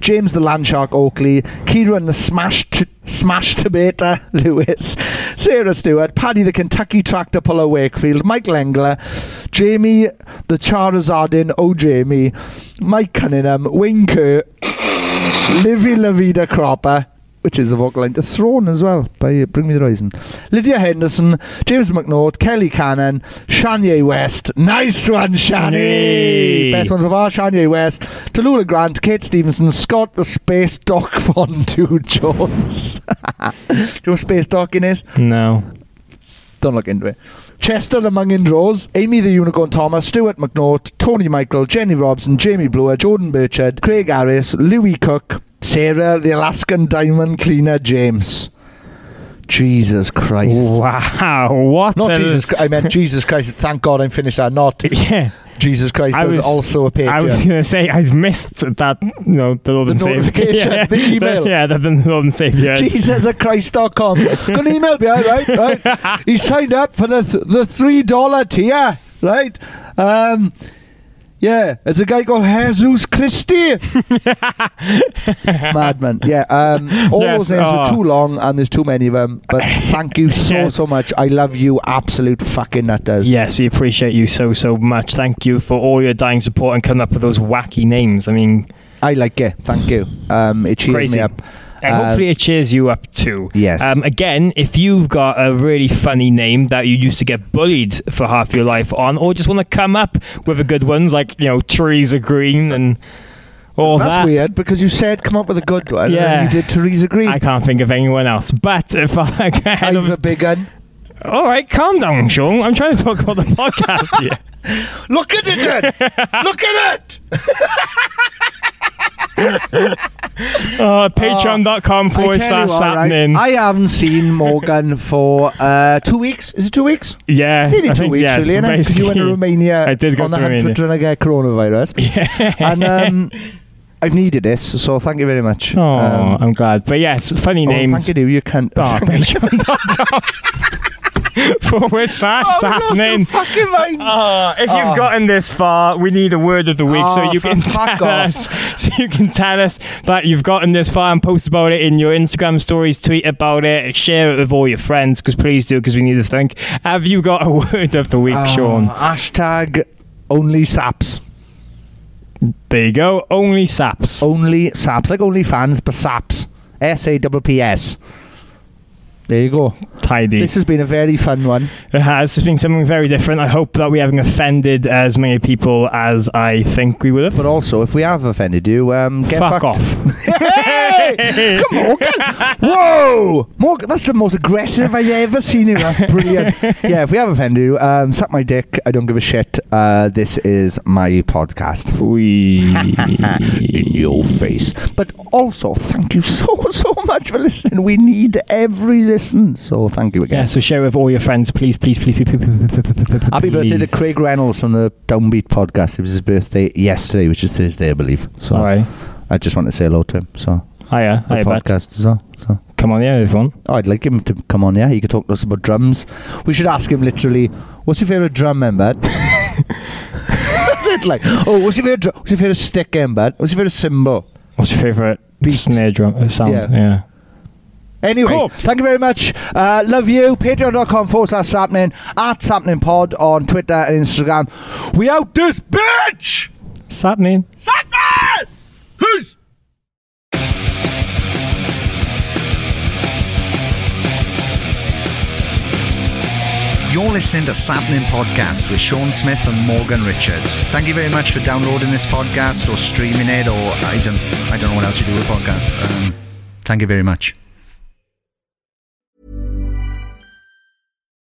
James the Landshark Oakley, Kieran the Smash t- Smash Debater Lewis, Sarah Stewart, Paddy the Kentucky Tractor Puller Wakefield, Mike Lengler, Jamie the Charizardin Jamie, Mike Cunningham, Wayne Kerr, Livy La Vida Cropper, which is the vocal line to Throne as well by Bring Me the Horizon. Lydia Henderson, James McNaught, Kelly Cannon, Shania West. Nice one, Shani! Hey. Best ones of our Shania West. Tallulah Grant, Kate Stevenson, Scott the Space Doc Fondue Jones. Do you know what Space Docking is? No. Don't look into it. Chester the Mungin Draws, Amy the Unicorn Thomas, Stuart McNaught, Tony Michael, Jenny Robson, Jamie Brewer, Jordan Burchard, Craig Harris, Louis Cook, Sarah the Alaskan Diamond Cleaner James. Jesus Christ. Wow. What? Not a- Jesus Christ. I meant Jesus Christ. Thank God I'm finished that. Not Yeah. Jesus Christ I is was- also a I was going to say, I missed that, you know, the Lord The and Savior. notification, yeah, the email. yeah, the, the Lord and Savior. Jesus at Christ.com. Got an email behind, right? Right. He signed up for the th- the three dollar tier, right? Um, yeah, there's a guy called Jesus Christi. Madman. Yeah. Um, all Yes, those names are oh. too long, and there's too many of them. But thank you so Yes. so much. I love you, absolute fucking nutters. Yes, we appreciate you so, so much. Thank you for all your dying support and coming up with those wacky names. I mean, I like it. Thank you. Um, it cheers Crazy. me up. And Uh, hopefully it cheers you up too. Yes. Um, again, if you've got a really funny name that you used to get bullied for half your life on, or just want to come up with a good ones like you know Teresa Green and all That's that. weird because you said come up with a good one. Yeah. you did Teresa Green. I can't think of anyone else. But if I go ahead I've of a big gun. All right, calm down, Sean. I'm trying to talk about the podcast here. Look at it. Look at it. Uh, Patreon.com forward I slash right. I haven't seen Morgan for uh, two weeks. Is it two weeks? yeah, Nearly I two think, weeks, yeah, really, Because you went to. Romania I did go on the to hunt for Romania. trying to get coronavirus. Yeah. and um, I've needed this, so thank you very much. Oh, Um, I'm glad. But yes, funny oh, names. thank you, you can't. Oh, patreon.com forward slash Oh, we lost our happening. fucking minds. Oh, if you've Oh. gotten this far, we need a word of the week so Oh, you can tell off. us. So you can tell us that you've gotten this far and post about it in your Instagram stories, tweet about it, share it with all your friends. Because please do, because we need this thing. Have you got a word of the week, Oh, Sean? Hashtag only saps. There you go. Only saps. Only saps. Like only fans, but saps. S A P P S. There you go. Tidy. This has been a very fun one. It has. It's been something very different. I hope that we haven't offended as many people as I think we would have. But also, if we have offended you, um, get Fuck fucked. off. Hey! Come on, Morgan! Whoa! Morgan, that's the most aggressive I've ever seen you. That's brilliant. yeah, if we have offended you, um, suck my dick. I don't give a shit. Uh, this is my podcast. In your face. But also, thank you so, so much for listening. We need every so thank you again. Yeah, so share with all your friends, please, please, please, please. please Happy birthday to Craig Reynolds from the Downbeat podcast. It was his birthday yesterday, which is Thursday, I believe. So. I just want to say hello to him. So oh, hiya, the oh, hiya, podcast as well. So come on, yeah, everyone. Oh, I'd like him to come on, yeah. He could talk to us about drums. We should ask him literally, what's your favorite drum, member? What's That's it. Like, oh, what's your favorite? What's your favorite stick, member? What's your favorite symbol? What's your favorite beat snare drum uh, sound? Yeah. yeah. Anyway, Cool. thank you very much. Uh, love you. Patreon.com forward slash Sappenin at Sappenin Pod on Twitter and Instagram. We out this bitch! What's happening? Sappenin! Who's? You're listening to Sappenin Podcast with Sean Smith and Morgan Richards. Thank you very much for downloading this podcast or streaming it, or I don't, I don't know what else you do with podcasts. Um, thank you very much.